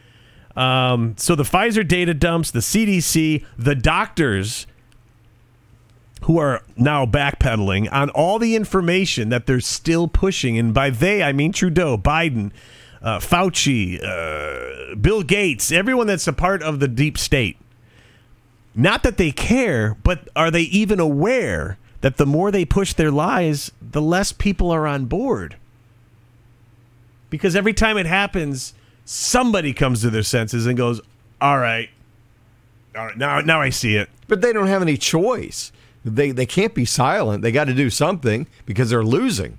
Um, so the Pfizer data dumps, the CDC, the doctors who are now backpedaling on all the information that they're still pushing. And by they, I mean Trudeau, Biden, uh, Fauci, uh, Bill Gates, everyone that's a part of the deep state. Not that they care, but are they even aware that the more they push their lies, the less people are on board? Because every time it happens, somebody comes to their senses and goes, "All right, all right, now now I see it." But they don't have any choice. They they can't be silent. They got to do something because they're losing.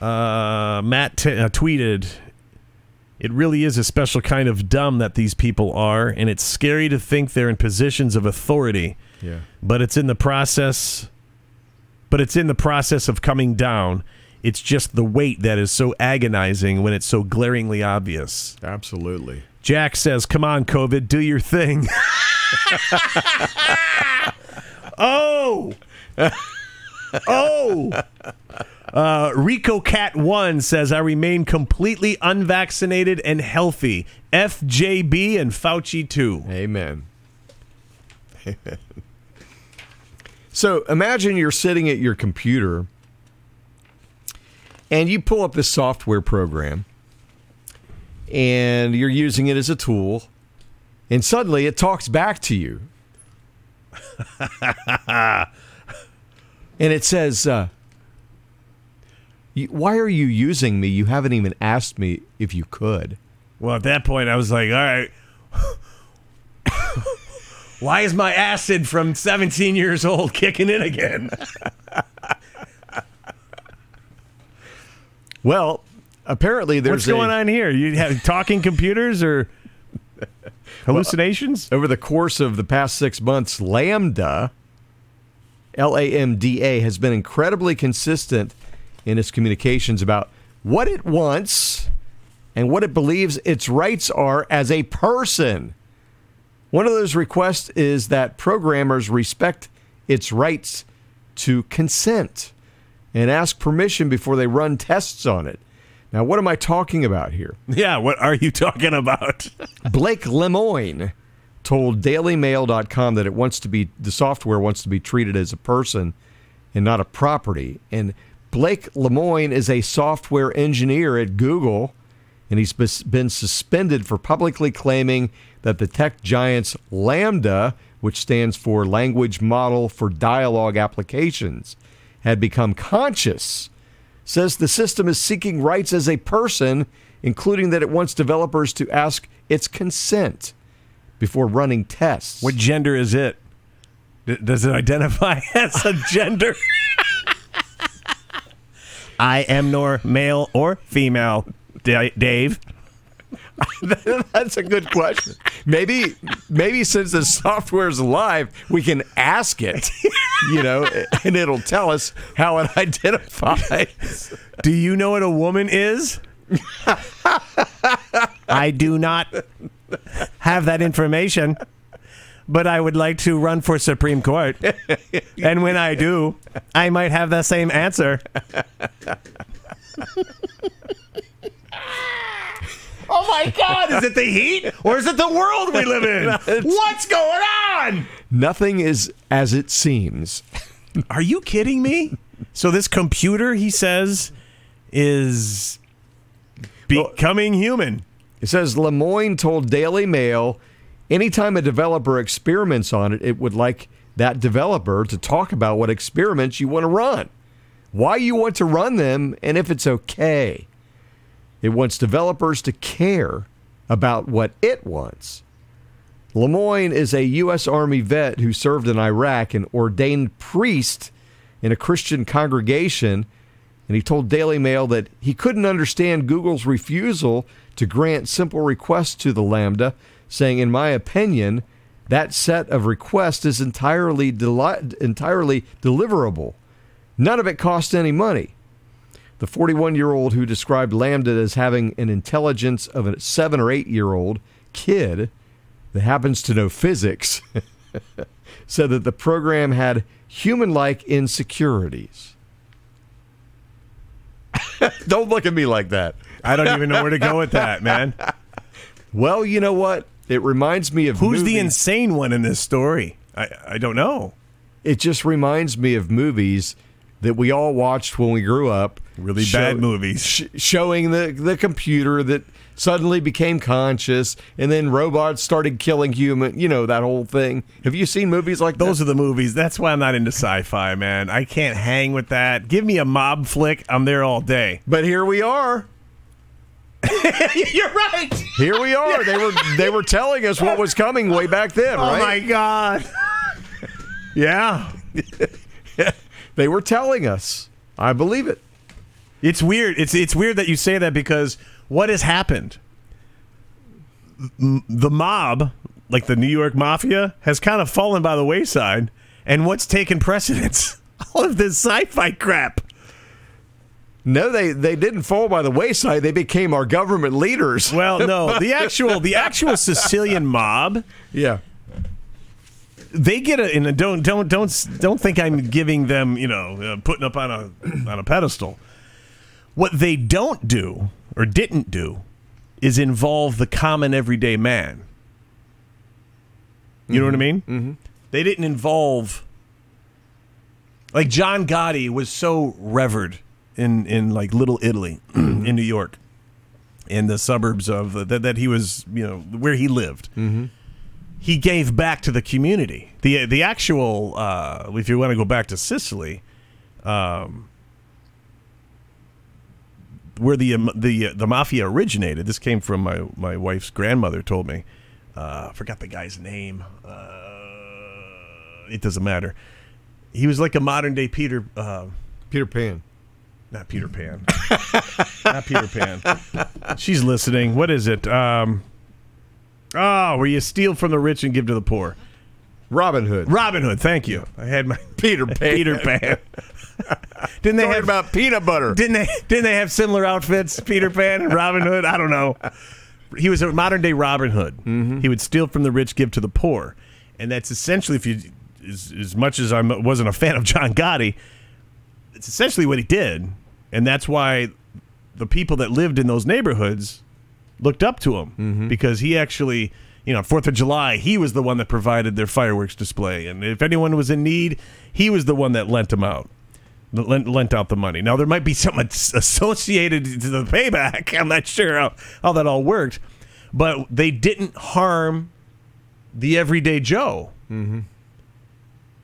Uh, Matt t- uh, tweeted, "It really is a special kind of dumb that these people are, and it's scary to think they're in positions of authority. Yeah. But it's in the process. But it's in the process of coming down." It's just the weight that is so agonizing when it's so glaringly obvious. Absolutely. Jack says, "Come on, COVID, do your thing." oh, oh. Uh, Rico Cat One says, "I remain completely unvaccinated and healthy. FJB and Fauci too." Amen. Amen. So imagine you're sitting at your computer and you pull up this software program and you're using it as a tool and suddenly it talks back to you. And it says uh, why are you using me? You haven't even asked me if you could. Well at that point i was like all right. Why is my acid from 17 years old kicking in again Well, apparently there's what's going a, on here. You have talking computers or hallucinations? Well, over the course of the past six months, LaMDA, L A M D A, has been incredibly consistent in its communications about what it wants and what it believes its rights are as a person. One of those requests is that programmers respect its rights to consent and ask permission before they run tests on it. Now, what am I talking about here? Yeah, what are you talking about? Blake Lemoine told DailyMail.com that it wants to be the software wants to be treated as a person and not a property. And Blake Lemoine is a software engineer at Google, and he's been suspended for publicly claiming that the tech giant's LaMDA, which stands for Language Model for Dialogue Applications, had become conscious, says the system is seeking rights as a person, including that it wants developers to ask its consent before running tests. What gender is it? D- does it identify as a gender? I am nor male or female, D- Dave. That's a good question. Maybe, maybe since the software is live, we can ask it, you know, and it'll tell us how it identifies. Do you know what a woman is? I do not have that information, but I would like to run for Supreme Court. And when I do, I might have the same answer. Oh my God! Is it the heat or is it the world we live in? What's going on? Nothing is as it seems. Are you kidding me? So this computer, he says, is becoming human. It says Lemoine told Daily Mail anytime a developer experiments on it, it would like that developer to talk about what experiments you want to run, why you want to run them, and if it's okay. It wants developers to care about what it wants. Lemoine is a U.S. Army vet who served in Iraq and ordained priest in a Christian congregation. And he told Daily Mail that he couldn't understand Google's refusal to grant simple requests to the LaMDA, saying, In my opinion, that set of requests is entirely, deli- entirely deliverable. None of it costs any money. The 41 year old who described LaMDA as having an intelligence of a seven or eight year old kid that happens to know physics said that the program had human like insecurities. Don't look at me like that. I don't even know where to go with that, man. Well, you know what? It reminds me of Who's the insane one in this story? I, I don't know. It just reminds me of movies that we all watched when we grew up. Really bad movies. sh- showing the the computer that suddenly became conscious, and then robots started killing human. You know that whole thing. Have you seen movies like Those that? are the movies. That's why I'm not into sci-fi, man. I can't hang with that. Give me a mob flick. I'm there all day. But here we are. You're right. Here we are. They were they were telling us what was coming way back then, Oh my god. yeah. They were telling us. I believe it. It's weird. It's it's weird that you say that because what has happened? M- The mob, like the New York Mafia, has kind of fallen by the wayside. And what's taken precedence? All of this sci-fi crap. No, they they didn't fall by the wayside. They became our government leaders. Well, no, the actual the actual Sicilian mob, yeah. they get a and don't don't don't don't think I'm giving them you know uh, putting up on a on a pedestal. What they don't do or didn't do is involve the common everyday man. You know what I mean? Mm-hmm. They didn't involve like John Gotti was so revered in in like Little Italy in New York, in the suburbs of uh, that that he was you know where he lived he gave back to the community. the The actual, uh, if you want to go back to Sicily, um, where the um, the the mafia originated. This came from my my wife's grandmother. Told me, uh, forgot the guy's name. Uh, it doesn't matter. He was like a modern day Peter. Uh, Peter Pan. not Peter Pan. not Peter Pan. She's listening. What is it? Um, oh, where you steal from the rich and give to the poor. Robin Hood. Robin Hood. Thank you. I had my Peter Pan. Peter Pan. didn't they have about peanut butter. Didn't they? Didn't they have similar outfits? Peter Pan and Robin Hood. I don't know. He was a modern day Robin Hood. Mm-hmm. He would steal from the rich, give to the poor, and that's essentially if you, as, as much as I wasn't a fan of John Gotti, it's essentially what he did, and that's why the people that lived in those neighborhoods looked up to him mm-hmm. because he actually, you know, Fourth of July, he was the one that provided their fireworks display, and if anyone was in need, he was the one that lent them out, lent, lent out the money. Now there might be something associated to the payback. I'm not sure how how that all worked, but they didn't harm the everyday Joe. Mm-hmm.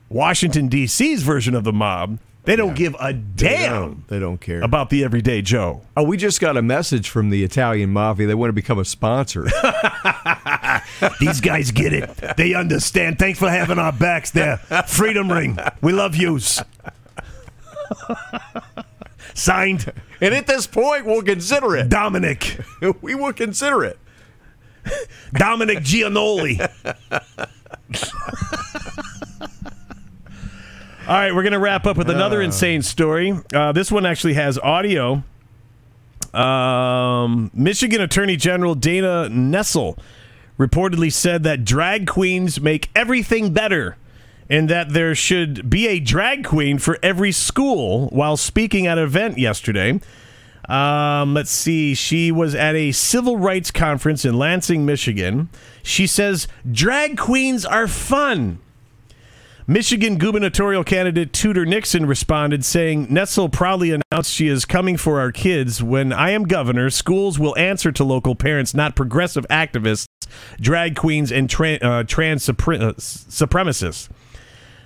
Washington D.C.'s version of the mob, they don't give a They damn don't, they don't care. about the everyday Joe. oh, we just got a message from the Italian mafia. They want to become a sponsor. These guys get it. They understand. Thanks for having our backs there. Freedom Ring. We love yous. Signed, and at this point, we'll consider it. Dominic. we will consider it. Dominic Gianoli. All right, we're going to wrap up with another insane story. Uh, this one actually has audio. Um, Michigan Attorney General Dana Nessel reportedly said that drag queens make everything better and that there should be a drag queen for every school while speaking at an event yesterday. Um, let's see. She was at a civil rights conference in Lansing, Michigan. She says drag queens are fun. Michigan gubernatorial candidate Tudor Dixon responded, saying, Nessel proudly announced she is coming for our kids. When I am governor, schools will answer to local parents, not progressive activists, drag queens, and tra- uh, trans supre- uh, supremacists.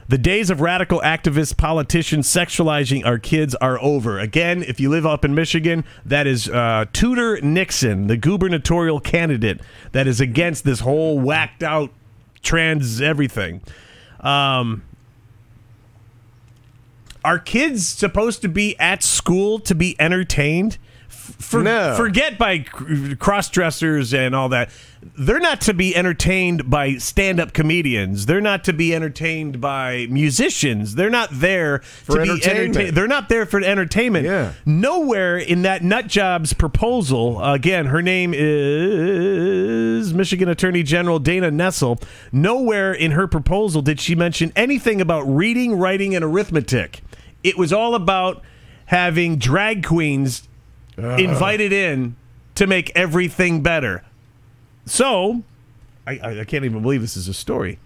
The days of radical activist politicians sexualizing our kids are over. Again, if you live up in Michigan, that is uh, Tudor Dixon, the gubernatorial candidate that is against this whole whacked out trans everything. Um, are kids supposed to be at school to be entertained? For, No. Forget by cross dressers and all that. They're not to be entertained by stand up comedians. They're not to be entertained by musicians. They're not there For to be entertainment. entertained. They're not there for entertainment. Yeah. Nowhere in that nut job's proposal, again, her name is Michigan Attorney General Dana Nessel. Nowhere in her proposal did she mention anything about reading, writing, and arithmetic. It was all about having drag queens invited in to make everything better. So, I, I, can't even believe this is a story.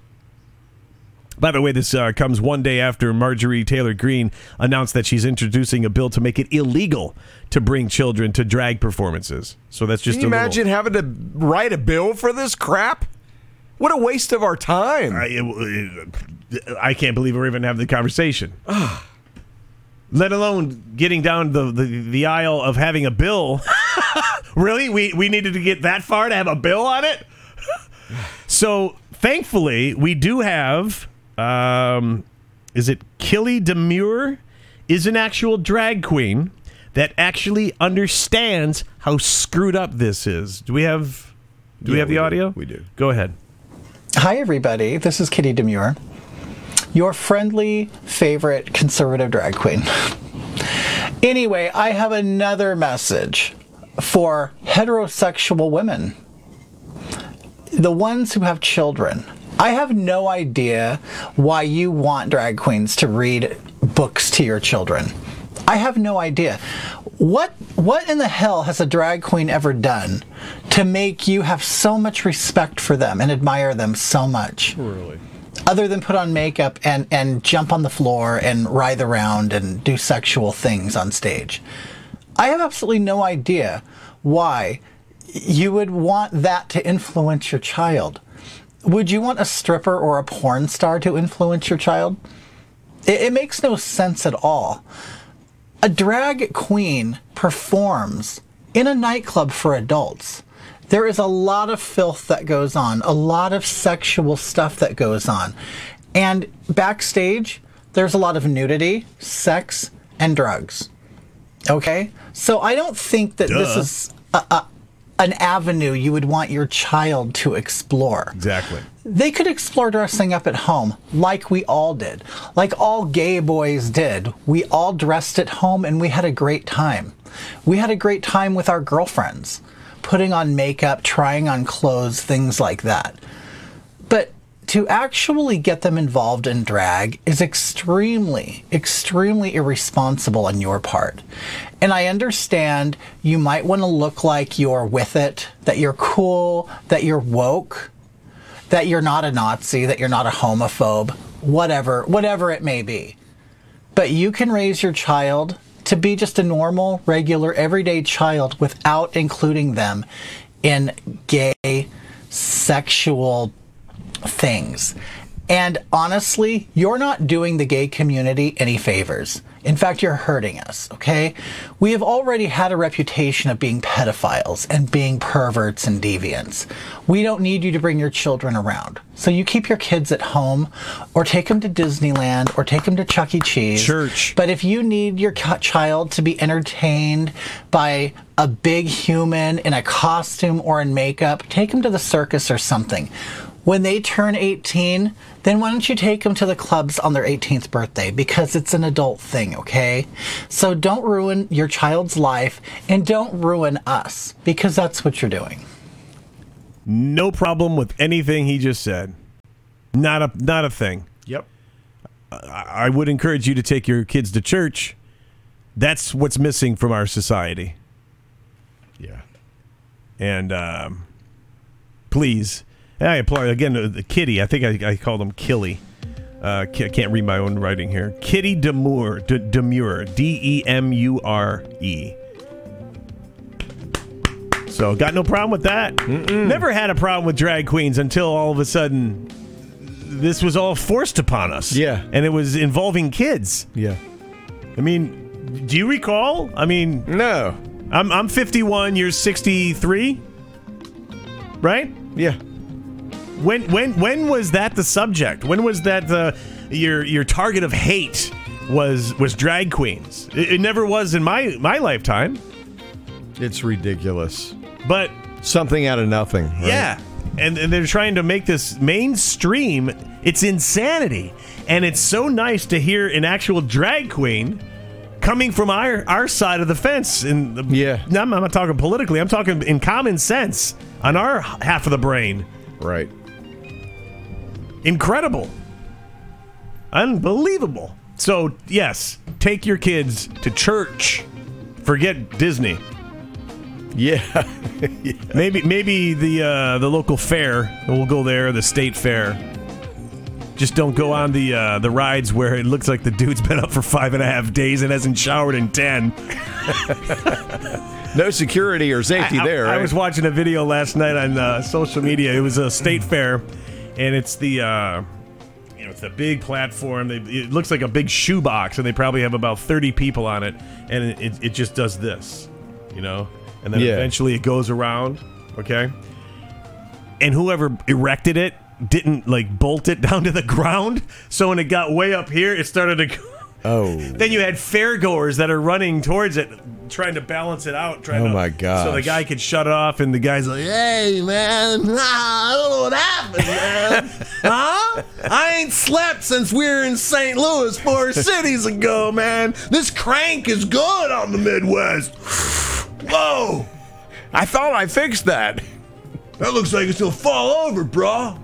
By the way, this uh, comes one day after Marjorie Taylor Greene announced that she's introducing a bill to make it illegal to bring children to drag performances. So that's just Can you a little- imagine having to write a bill for this crap? What a waste of our time. I, it- I can't believe we're even having the conversation. Let alone getting down the, the, the aisle of having a bill. really? We, we needed to get that far to have a bill on it? so thankfully, we do have. Um, is it Killy Demure? Is an actual drag queen that actually understands how screwed up this is. Do we have? Do we have the we do. audio? We do. Go ahead. Hi, everybody. This is Kitty Demure, your friendly favorite conservative drag queen. anyway, I have another message for heterosexual women, the ones who have children. I have no idea why you want drag queens to read books to your children. I have no idea. What what in the hell has a drag queen ever done to make you have so much respect for them and admire them so much? Really? Other than put on makeup and, and jump on the floor and writhe around and do sexual things on stage. I have absolutely no idea why you would want that to influence your child. Would you want a stripper or a porn star to influence your child? It, it makes no sense at all. A drag queen performs in a nightclub for adults. There is a lot of filth that goes on, a lot of sexual stuff that goes on. And backstage, there's a lot of nudity, sex, and drugs. Okay? So I don't think that this is a, a, an avenue you would want your child to explore. Exactly. They could explore dressing up at home like we all did, like all gay boys did. We all dressed at home and we had a great time. We had a great time with our girlfriends, putting on makeup, trying on clothes, things like that. But to actually get them involved in drag is extremely, extremely irresponsible on your part. And I understand you might want to look like you're with it, that you're cool, that you're woke, that you're not a Nazi, that you're not a homophobe, whatever, whatever it may be. But you can raise your child to be just a normal, regular, everyday child without including them in gay, sexual things. And honestly, you're not doing the gay community any favors. In fact, you're hurting us, okay? We have already had a reputation of being pedophiles and being perverts and deviants. We don't need you to bring your children around. So you keep your kids at home or take them to Disneyland or take them to Chuck E. Cheese. Church. But if you need your child to be entertained by a big human in a costume or in makeup, take them to the circus or something. When they turn 18, then why don't you take them to the clubs on their 18th birthday? Because it's an adult thing, okay? So don't ruin your child's life and don't ruin us because that's what you're doing. No problem with anything he just said. Not a not a thing. Yep. I, I would encourage you to take your kids to church. That's what's missing from our society. Yeah. And um, please, and I applaud again uh, the Kitty. I think I, I called him Killy. Uh, I can't read my own writing here. Kitty Demure, D- Demure, D E M U R E. So got no problem with that. Never had a problem with drag queens until all of a sudden this was all forced upon us. Yeah. and it was involving kids. Yeah. I mean, do you recall? I mean, No. I'm I'm 51. You're 63, right? Yeah. When when when was that the subject? When was that the your your target of hate was was drag queens? It, it never was in my my lifetime. It's ridiculous. But Something out of nothing. right? yeah, and and they're trying to make this mainstream. It's insanity, and it's so nice to hear an actual drag queen coming from our our side of the fence. And the, Yeah. I'm, I'm not talking politically. I'm talking in common sense on our half of the brain. Right. Incredible. Unbelievable. So, yes, take your kids to church. Forget Disney. Yeah. Maybe maybe the uh, the local fair. We'll go there, the state fair. Just don't go on the uh, the rides where it looks like the dude's been up for five and a half days and hasn't showered in ten. no security or safety I, there. I, was watching a video last night on uh, social media. It was a state fair, and it's the uh, you know it's a big platform. They, it looks like a big shoebox, and they probably have about thirty people on it, and it, it, it just does this, you know, and then Yeah. eventually it goes around. Okay, and whoever erected it didn't like bolt it down to the ground, so when it got way up here, it started to. Oh. then you had fairgoers that are running towards it, trying to balance it out. Trying Oh to, my god! So the guy could shut it off, and the guy's like, "Hey man, I don't know what happened, man. huh? I ain't slept since we were in St. Louis four cities ago, man. This crank is good on the Midwest. Whoa, I thought I fixed that. that looks like it's gonna fall over, bro.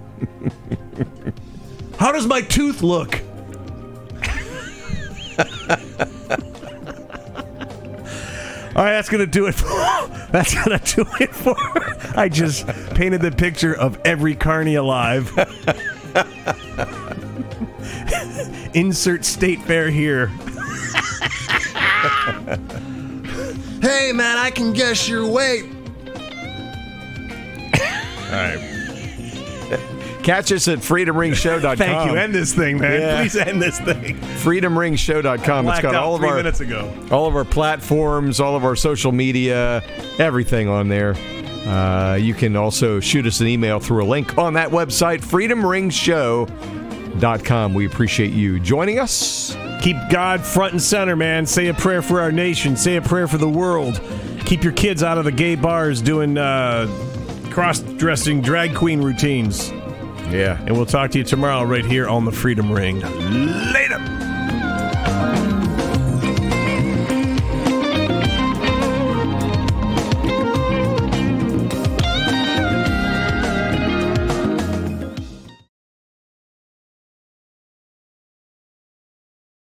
How does my tooth look?" All right, that's gonna do it. For, that's gonna do it for. I just painted the picture of every carny alive. Insert state fair here. hey man, I can guess your weight. All right, Catch us at freedomringshow.com. thank you. End this thing, man. Yeah. Please end this thing. freedomringshow.com. It's got all of our minutes ago. all of our platforms, all of our social media, everything on there. Uh, you can also shoot us an email through a link on that website, freedomringshow.com. We appreciate you joining us. Keep God front and center, man. Say a prayer for our nation. Say a prayer for the world. Keep your kids out of the gay bars doing uh, cross-dressing drag queen routines. Yeah. And we'll talk to you tomorrow right here on the Freedom Ring. Later.